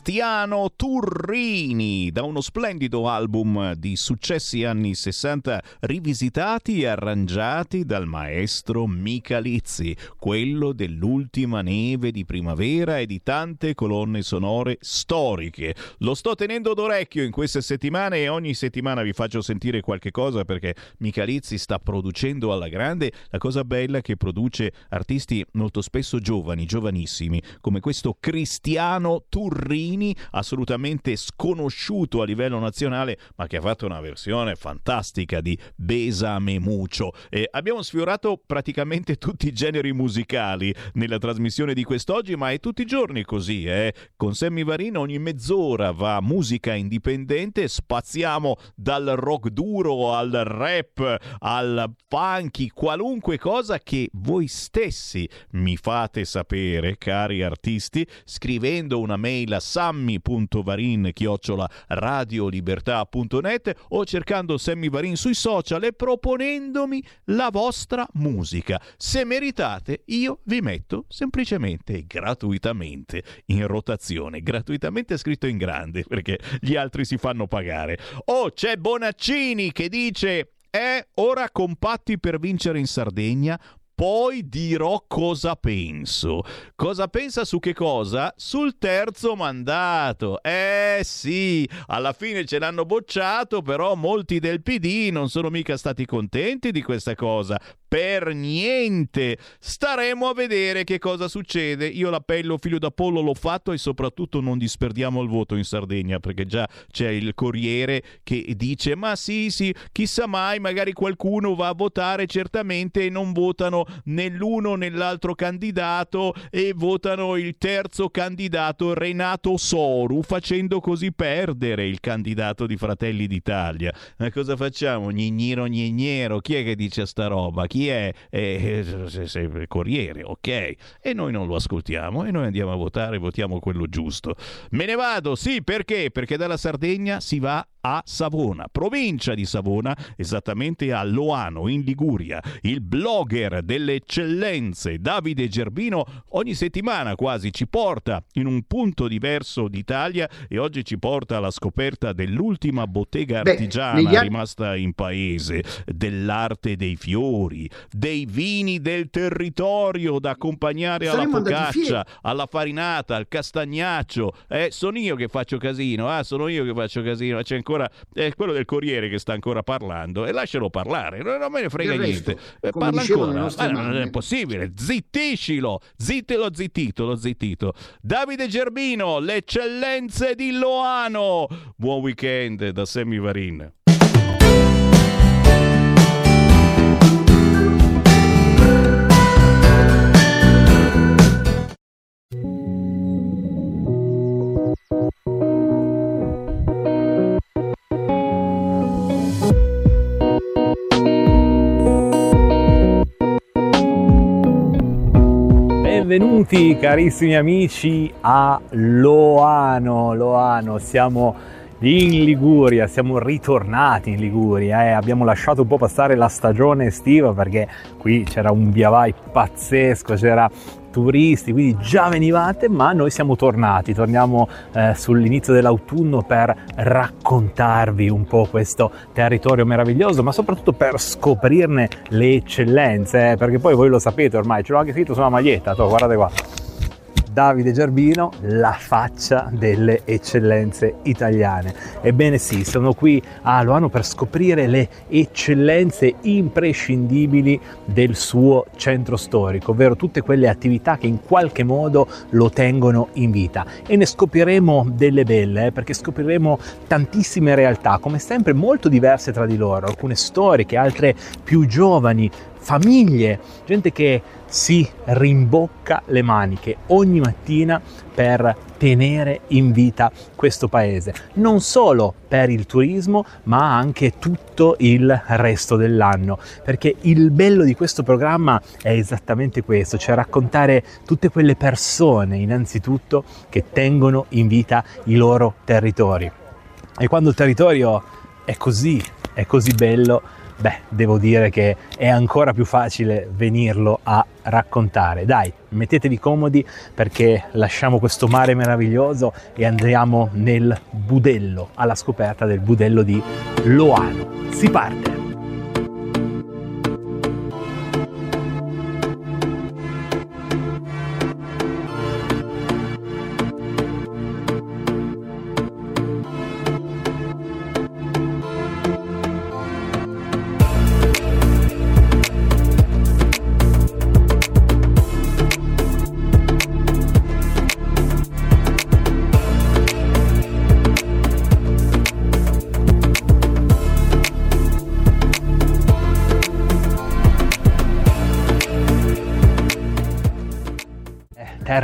Cristiano Turrini da uno splendido album di successi anni 60 rivisitati e arrangiati dal maestro Michalizzi, quello dell'ultima neve di primavera e di tante colonne sonore storiche. Lo sto tenendo d'orecchio in queste settimane e ogni settimana vi faccio sentire qualche cosa perché Michalizzi sta producendo alla grande. La cosa bella è che produce artisti molto spesso giovani, giovanissimi, come questo Cristiano Turrini, assolutamente sconosciuto a livello nazionale, ma che ha fatto una versione fantastica di Besame Mucho. E abbiamo sfiorato praticamente [laughs] tutti i generi musicali nella trasmissione di quest'oggi, ma è tutti i giorni così, eh? Con Sammy Varin ogni mezz'ora va musica indipendente, spaziamo dal rock duro al rap, al funky, qualunque cosa che voi stessi mi fate sapere, cari artisti, scrivendo una mail a sammy.varin radiolibertà.net o cercando Sammy Varin sui social e proponendomi la vostra musica. Se meritate, io vi metto semplicemente e gratuitamente in rotazione. Gratuitamente scritto in grande perché gli altri si fanno pagare. Oh, c'è Bonaccini che dice è ora compatti per vincere in Sardegna, poi dirò cosa penso. Cosa pensa su che cosa? Sul terzo mandato. Eh sì, alla fine ce l'hanno bocciato, però molti del PD non sono mica stati contenti di questa cosa. Per niente. Staremo a vedere che cosa succede. Io l'appello figlio d'Apollo l'ho fatto e soprattutto non disperdiamo il voto in Sardegna perché già c'è il Corriere che dice ma sì sì, chissà mai, magari qualcuno va a votare certamente e non votano né l'uno né l'altro candidato e votano il terzo candidato Renato Soru facendo così perdere il candidato di Fratelli d'Italia. Ma cosa facciamo? Gnigniro gnignero, chi è che dice sta roba? Chi è? Eh, se- se- Corriere, ok. E noi non lo ascoltiamo e noi andiamo a votare, votiamo quello giusto. Me ne vado, sì, perché? Perché dalla Sardegna si va a Savona, provincia di Savona, esattamente a Loano, in Liguria. Il blogger delle eccellenze, Davide Gerbino, ogni settimana quasi ci porta in un punto diverso d'Italia e oggi ci porta alla scoperta dell'ultima bottega Beh, artigiana anni- rimasta in paese, dell'arte dei fiori, dei vini del territorio da accompagnare alla Saremmo focaccia, alla farinata, al castagnaccio. Eh, sono io che faccio casino, ah, sono io che faccio casino. C'è ancora è quello del Corriere che sta ancora parlando e lascialo parlare, non, non me ne frega resto, niente. Eh, parla ancora. nostre Ma non è possibile, zittiscilo, zitti l'ho zittito, l'ho zittito. Davide Gerbino, le eccellenze di Loano. Buon weekend da Sammy Benvenuti carissimi amici a Loano, Loano, siamo in Liguria, siamo ritornati in Liguria, eh. abbiamo lasciato un po' passare la stagione estiva perché qui c'era un via vai pazzesco, c'era turisti, quindi già venivate, ma noi siamo tornati, torniamo eh, sull'inizio dell'autunno per raccontarvi un po' questo territorio meraviglioso, ma soprattutto per scoprirne le eccellenze, eh, perché poi voi lo sapete ormai, ce l'ho anche scritto sulla maglietta, toh, guardate qua. Davide Gerbino, la faccia delle eccellenze italiane. Ebbene sì, sono qui a Loano per scoprire le eccellenze imprescindibili del suo centro storico, ovvero tutte quelle attività che in qualche modo lo tengono in vita. E ne scopriremo delle belle, eh, perché scopriremo tantissime realtà, come sempre molto diverse tra di loro, alcune storiche, altre più giovani, famiglie, gente che si rimbocca le maniche ogni mattina per tenere in vita questo paese, non solo per il turismo, ma anche tutto il resto dell'anno, perché il bello di questo programma è esattamente questo, cioè raccontare tutte quelle persone, innanzitutto, che tengono in vita i loro territori. E quando il territorio è così, è così bello, beh, devo dire che è ancora più facile venirlo a raccontare. Dai, mettetevi comodi perché lasciamo questo mare meraviglioso e andiamo nel budello, alla scoperta del budello di Loano. Si parte!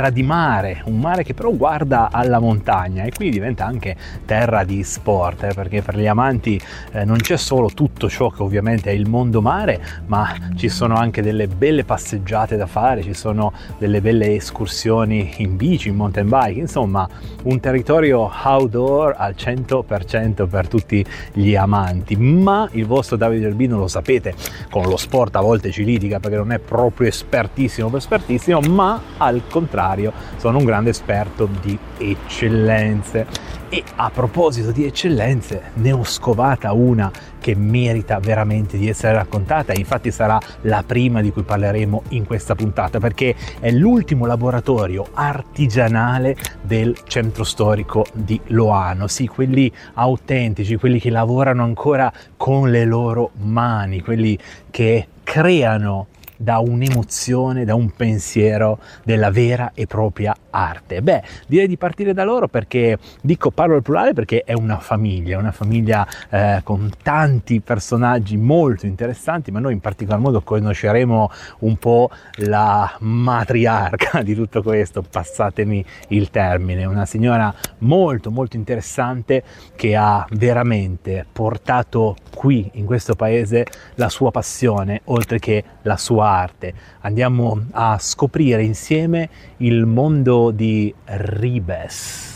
Terra di mare, un mare che però guarda alla montagna e quindi diventa anche terra di sport, eh, perché per gli amanti eh, non c'è solo tutto ciò che ovviamente è il mondo mare, ma ci sono anche delle belle passeggiate da fare, ci sono delle belle escursioni in bici, in mountain bike, insomma un territorio outdoor al 100% per tutti gli amanti, ma il vostro Davide Albino lo sapete, con lo sport a volte ci litiga perché non è proprio espertissimo per espertissimo, ma al contrario sono un grande esperto di eccellenze. E a proposito di eccellenze, ne ho scovata una che merita veramente di essere raccontata infatti sarà la prima di cui parleremo in questa puntata perché è l'ultimo laboratorio artigianale del centro storico di Loano, sì, quelli autentici, quelli che lavorano ancora con le loro mani, quelli che creano da un'emozione, da un pensiero della vera e propria arte. Beh, direi di partire da loro perché dico parlo al plurale perché è una famiglia, una famiglia eh, con tanti personaggi molto interessanti, ma noi in particolar modo conosceremo un po' la matriarca di tutto questo, passatemi il termine, una signora molto molto interessante che ha veramente portato qui in questo paese la sua passione oltre che la sua arte. Andiamo a scoprire insieme il mondo di Ribes.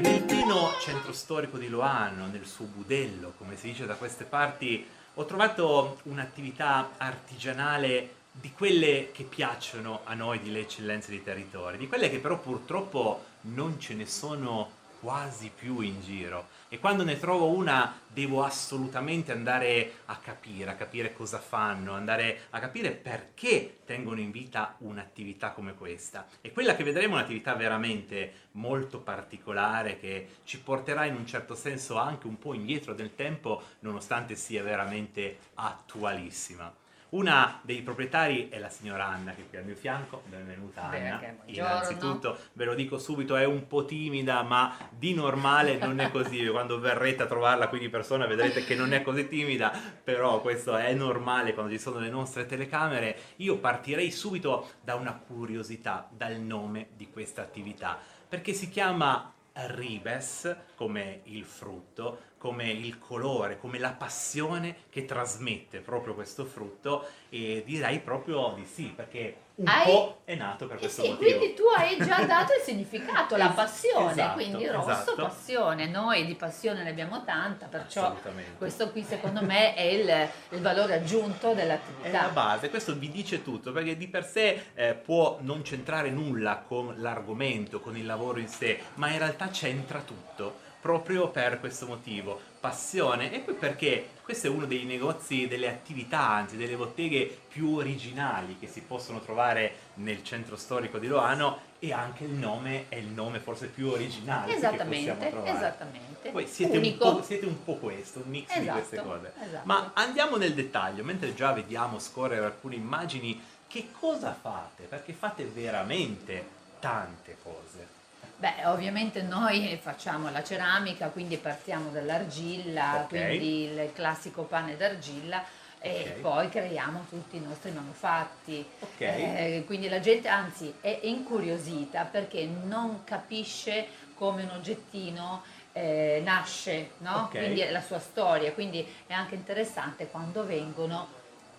Nel pieno centro storico di Loano, nel suo budello, come si dice da queste parti, ho trovato un'attività artigianale di quelle che piacciono a noi di le eccellenze dei territori, di quelle che però purtroppo non ce ne sono quasi più in giro e quando ne trovo una devo assolutamente andare a capire, a capire cosa fanno, andare a capire perché tengono in vita un'attività come questa. E quella che vedremo è un'attività veramente molto particolare che ci porterà in un certo senso anche un po' indietro del tempo nonostante sia veramente attualissima. Una dei proprietari è la signora Anna che è qui al mio fianco, benvenuta Anna. Innanzitutto ve lo dico subito, è un po' timida, ma di normale non è così. Quando verrete a trovarla qui di persona vedrete che non è così timida, però questo è normale quando ci sono le nostre telecamere. Io partirei subito da una curiosità, dal nome di questa attività, perché si chiama Ribes come il frutto, come il colore, come la passione che trasmette proprio questo frutto e direi proprio di sì, perché un Hai- po' è nato per Eh questo sì, motivo. quindi tu hai già [laughs] dato il significato, la passione, esatto, quindi rosso, esatto. passione, noi di passione ne abbiamo tanta, perciò questo qui secondo me è il, il valore aggiunto È dell'attività. la base, questo vi dice tutto, perché di per sé eh, può non centrare nulla con l'argomento, con il lavoro in sé, ma in realtà c'entra tutto, proprio per questo motivo, passione, e poi perché questo è uno dei negozi, delle attività, anzi delle botteghe più originali che si possono trovare nel centro storico di Loano e anche il nome è il nome forse più originale che possiamo Esattamente, trovare. esattamente. Voi siete un, po', siete un po' questo, un mix di Esatto, queste cose. esatto. Ma andiamo nel dettaglio, mentre già vediamo scorrere alcune immagini, che cosa fate? Perché fate veramente tante cose. Beh, ovviamente noi facciamo la ceramica, quindi partiamo dall'argilla, Ok. quindi il classico pane d'argilla e Ok. poi creiamo tutti i nostri manufatti. Ok. Eh, quindi la gente anzi è incuriosita perché non capisce come un oggettino eh, nasce, no? Quindi la sua storia, quindi è anche interessante quando vengono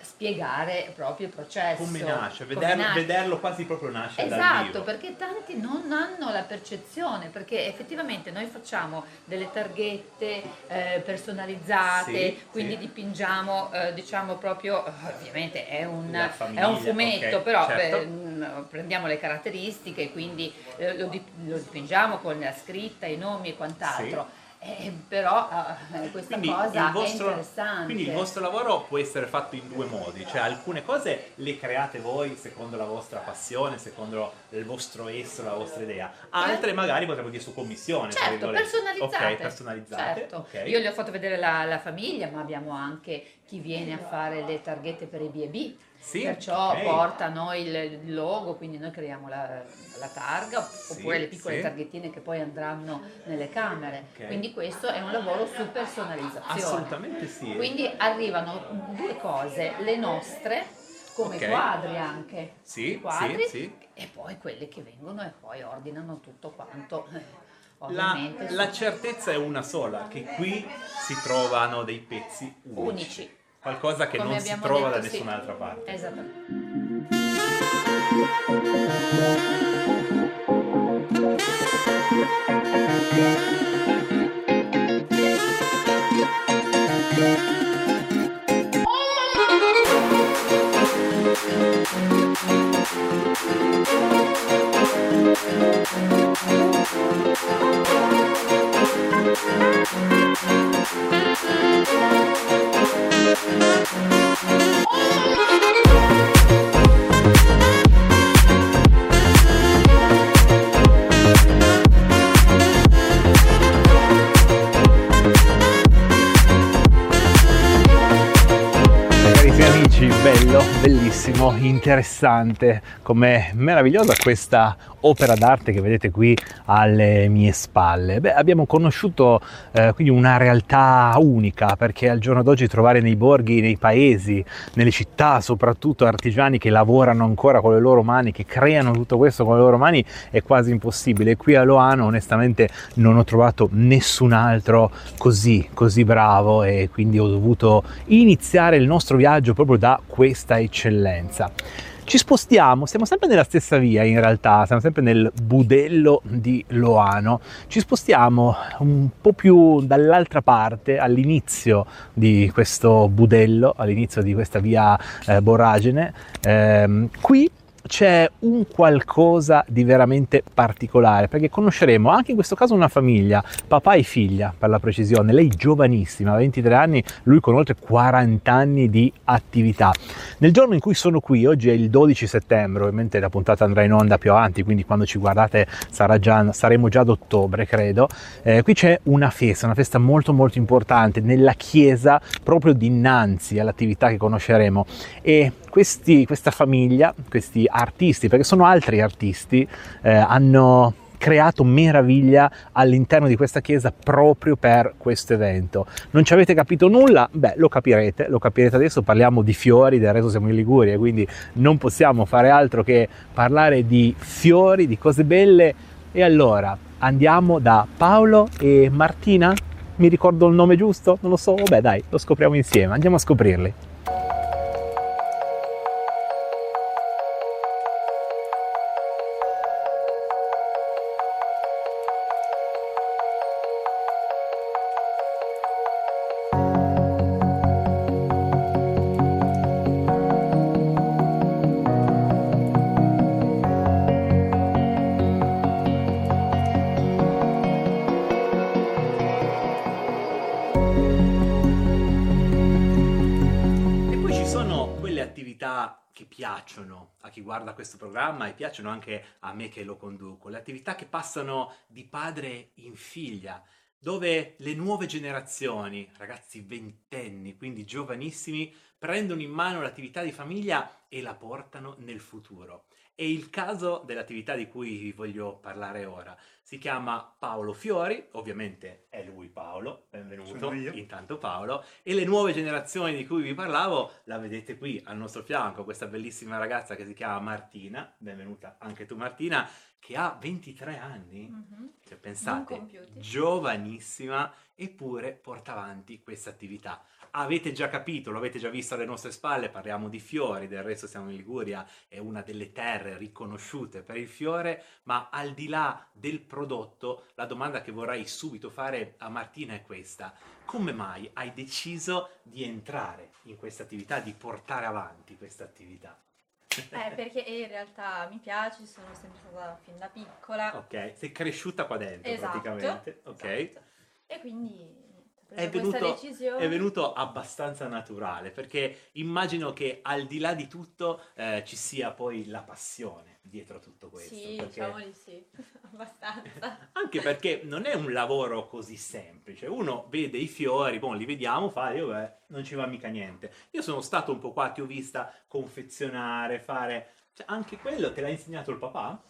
spiegare proprio il processo. Come nasce? come Vederlo, nasce. vederlo quasi proprio nascere Esatto, perché tanti non hanno la percezione, perché effettivamente noi facciamo delle targhette eh, personalizzate, Sì, quindi sì. dipingiamo, eh, diciamo proprio, eh, ovviamente è un, La è famiglia, un fumetto, ok, però certo. eh, mh, prendiamo le caratteristiche, quindi eh, lo, dip- lo dipingiamo con la scritta, i nomi e quant'altro. Eh, però eh, questa Quindi cosa vostro, è interessante. quindi il vostro lavoro può essere fatto in due modi, cioè alcune cose le create voi secondo la vostra passione, secondo il vostro esso, la vostra idea, altre magari potremmo dire su commissione. Certo, personalizzate. Ok, personalizzate. Certo. ok. Io gli ho fatto vedere la, la famiglia, ma abbiamo anche chi viene a fare le targhette per i B&B. Sì, Perciò ok. portano il, logo, quindi noi creiamo la, la targa oppure le piccole sì. targhettine che poi andranno nelle camere. Ok. Quindi questo è un lavoro su personalizzazione. Assolutamente sì. Quindi arrivano due cose, le nostre, come Ok. quadri anche, Sì, quadri, sì, sì. e poi quelle che vengono e poi ordinano tutto quanto. La, la certezza è una sola, che qui si trovano dei pezzi unici. unici. Qualcosa che Come non si trova da detto, sì. nessun'altra parte. Esattamente. Carissimi bellissimo, interessante, com'è meravigliosa questa opera d'arte che vedete qui alle mie spalle. Beh, abbiamo conosciuto eh, quindi una realtà unica perché al giorno d'oggi trovare nei borghi, nei paesi, nelle città, soprattutto artigiani che lavorano ancora con le loro mani, che creano tutto questo con le loro mani è quasi impossibile. Qui a Loano onestamente non ho trovato nessun altro così, così bravo e quindi ho dovuto iniziare il nostro viaggio proprio da questa eccellenza. Ci spostiamo, stiamo sempre nella stessa via in realtà, siamo sempre nel budello di Loano, ci spostiamo un po' più dall'altra parte, all'inizio di questo budello, all'inizio di questa via eh, Borragine. Ehm, qui c'è un qualcosa di veramente particolare perché conosceremo anche in questo caso una famiglia, papà e figlia per la precisione, lei giovanissima, 23 anni, lui con oltre 40 anni di attività. Nel giorno in cui sono qui, oggi è il 12 settembre, ovviamente la puntata andrà in onda più avanti, quindi quando ci guardate già, saremo già ad ottobre credo, eh, qui c'è una festa, una festa molto molto importante nella chiesa proprio dinanzi all'attività che conosceremo. E questi, questa famiglia, questi artisti, perché sono altri artisti, eh, hanno creato meraviglia all'interno di questa chiesa proprio per questo evento. Non ci avete capito nulla? Beh, lo capirete, lo capirete adesso, parliamo di fiori, del resto siamo in Liguria, quindi non possiamo fare altro che parlare di fiori, di cose belle. E allora andiamo da Paolo e Martina? Mi ricordo il nome giusto? Non lo so, vabbè dai, lo scopriamo insieme, andiamo a scoprirli. Piacciono a chi guarda questo programma e piacciono anche a me che lo conduco, le attività che passano di padre in figlia, dove le nuove generazioni, ragazzi ventenni, quindi giovanissimi, prendono in mano l'attività di famiglia e la portano nel futuro. È il caso dell'attività di cui vi voglio parlare ora. Si chiama Paolo Fiori, ovviamente è lui Paolo, benvenuto, intanto Paolo, e le nuove generazioni di cui vi parlavo la vedete qui al nostro fianco, questa bellissima ragazza che si chiama Martina, benvenuta anche tu Martina, che ha 23 anni, Mhm. cioè, pensate, giovanissima, eppure porta avanti questa attività. Avete già capito, lo avete già visto alle nostre spalle, parliamo di fiori, del resto siamo in Liguria, è una delle terre riconosciute per il fiore, ma al di là del prodotto, la domanda che vorrei subito fare a Martina è questa. Come mai hai deciso di entrare in questa attività, di portare avanti questa attività? Eh, perché in realtà mi piace, sono sempre stata fin da piccola Ok, sei cresciuta qua dentro Esatto, praticamente, ok? e quindi È venuto, è venuto abbastanza naturale perché immagino che al di là di tutto eh, ci sia poi la passione dietro a tutto questo. Sì, perché- diciamo di sì, [laughs] abbastanza. Anche perché non è un lavoro così semplice. Uno vede i fiori, boh, li vediamo, fa, io beh, non ci va mica niente. Io sono stato un po' qua, ti ho vista confezionare, fare... Cioè, anche quello te l'ha insegnato il papà?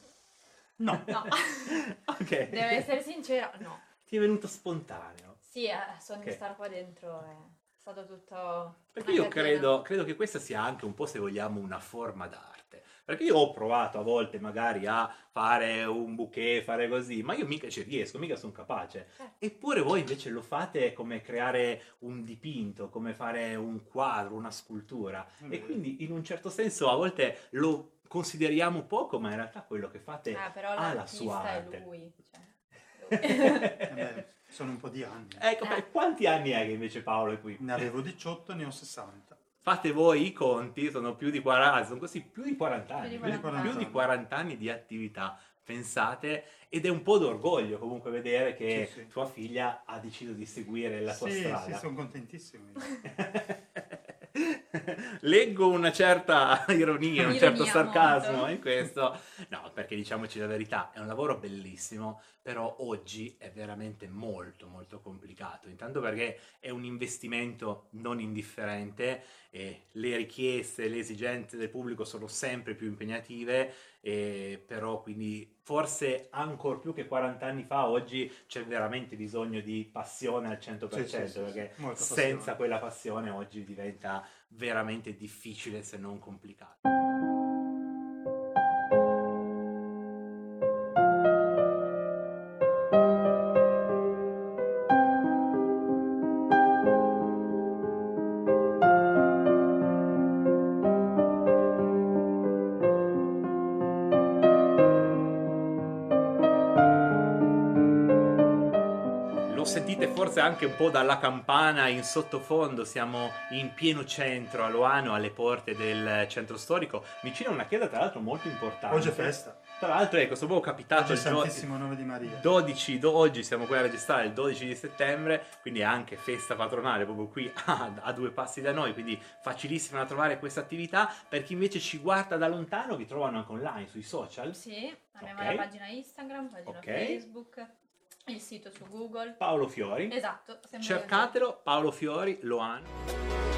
No. No, [laughs] Ok. devo essere sincera, no. Ti è venuto spontaneo. Sì, eh, sogno Ok. di stare qua dentro è stato tutto... Perché io credo, credo che questa sia anche un po', se vogliamo, una forma d'arte. Perché io ho provato a volte magari a fare un bouquet, fare così, ma io mica ci riesco, mica sono capace. Eppure voi invece lo fate come creare un dipinto, come fare un quadro, una scultura. Mm. E quindi in un certo senso a volte lo consideriamo poco, ma in realtà quello che fate Ah, ha la l'artista sua è arte. lui. Cioè, [laughs] Eh beh, sono un po' di anni. Ecco, beh, quanti anni è che invece Paolo è qui? Ne avevo 18, ne ho 60. Fate voi i conti, sono più di 40, sono così più di 40 anni, Più di 40 più di anni. 40 anni di attività, pensate, ed è un po' d'orgoglio comunque vedere che Sì, sì. tua figlia ha deciso di seguire la tua sì, strada. sì, sono contentissimo. [laughs] Leggo una certa ironia, un Ironia, certo sarcasmo molto. in questo. No, perché diciamoci la verità, è un lavoro bellissimo, però oggi è veramente molto molto complicato. Intanto perché è un investimento non indifferente e le richieste, le esigenze del pubblico sono sempre più impegnative, e però quindi forse ancora più che 40 anni fa oggi c'è veramente bisogno di passione al 100% Sì, sì, perché senza passione. quella passione oggi diventa veramente difficile se non complicato. Forse anche un po' dalla campana in sottofondo, siamo in pieno centro a Loano, alle porte del centro storico, vicino a una chiesa tra l'altro molto importante. Oggi è festa. Tra l'altro ecco, sono proprio capitato Oggi il Santissimo Nome di Maria. 12, do- oggi siamo qui a registrare il 12 di settembre, quindi è anche festa patronale proprio qui [laughs] a, a due passi da noi, quindi facilissima da trovare questa attività. Per chi invece ci guarda da lontano, vi trovano anche online sui social. Sì, abbiamo Ok. la pagina Instagram, pagina Ok. Facebook, il sito su Google. Paolo Fiori. Esatto, Cercatelo, Paolo Fiori, Loano.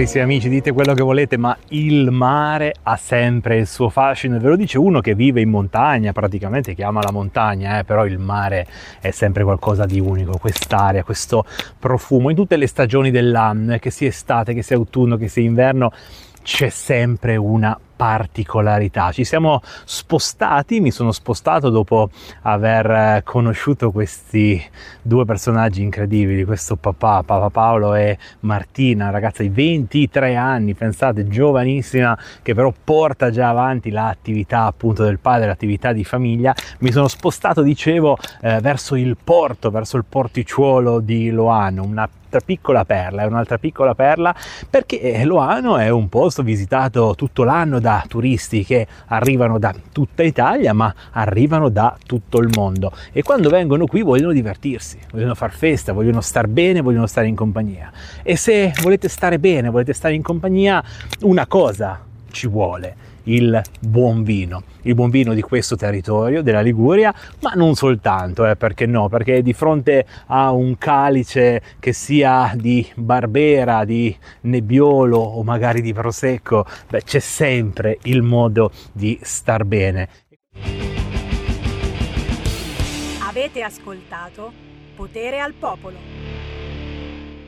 Carissimi amici, dite quello che volete, ma il mare ha sempre il suo fascino. Ve lo dice uno che vive in montagna, praticamente, che ama la montagna, eh, però il mare è sempre qualcosa di unico. Quest'aria, questo profumo, in tutte le stagioni dell'anno, eh, che sia estate, che sia autunno, che sia inverno, c'è sempre una particolarità. Ci siamo spostati, mi sono spostato dopo aver eh, conosciuto questi due personaggi incredibili, questo papà, Papa Paolo e Martina, ragazza di 23 anni, pensate, giovanissima, che però porta già avanti l'attività appunto del padre, l'attività di famiglia. Mi sono spostato, dicevo, eh, verso il porto, verso il porticciuolo di Loano, una piccola perla, è un'altra piccola perla perché eh, Loano è un posto visitato tutto l'anno da turisti che arrivano da tutta Italia ma arrivano da tutto il mondo. E quando vengono qui vogliono divertirsi, vogliono far festa, vogliono star bene, vogliono stare in compagnia. E se volete stare bene, volete stare in compagnia, una cosa ci vuole il buon vino, il buon vino di questo territorio, della Liguria, ma non soltanto, eh, perché no, perché di fronte a un calice che sia di Barbera, di Nebbiolo o magari di Prosecco, beh, c'è sempre il modo di star bene. Avete ascoltato Potere al Popolo.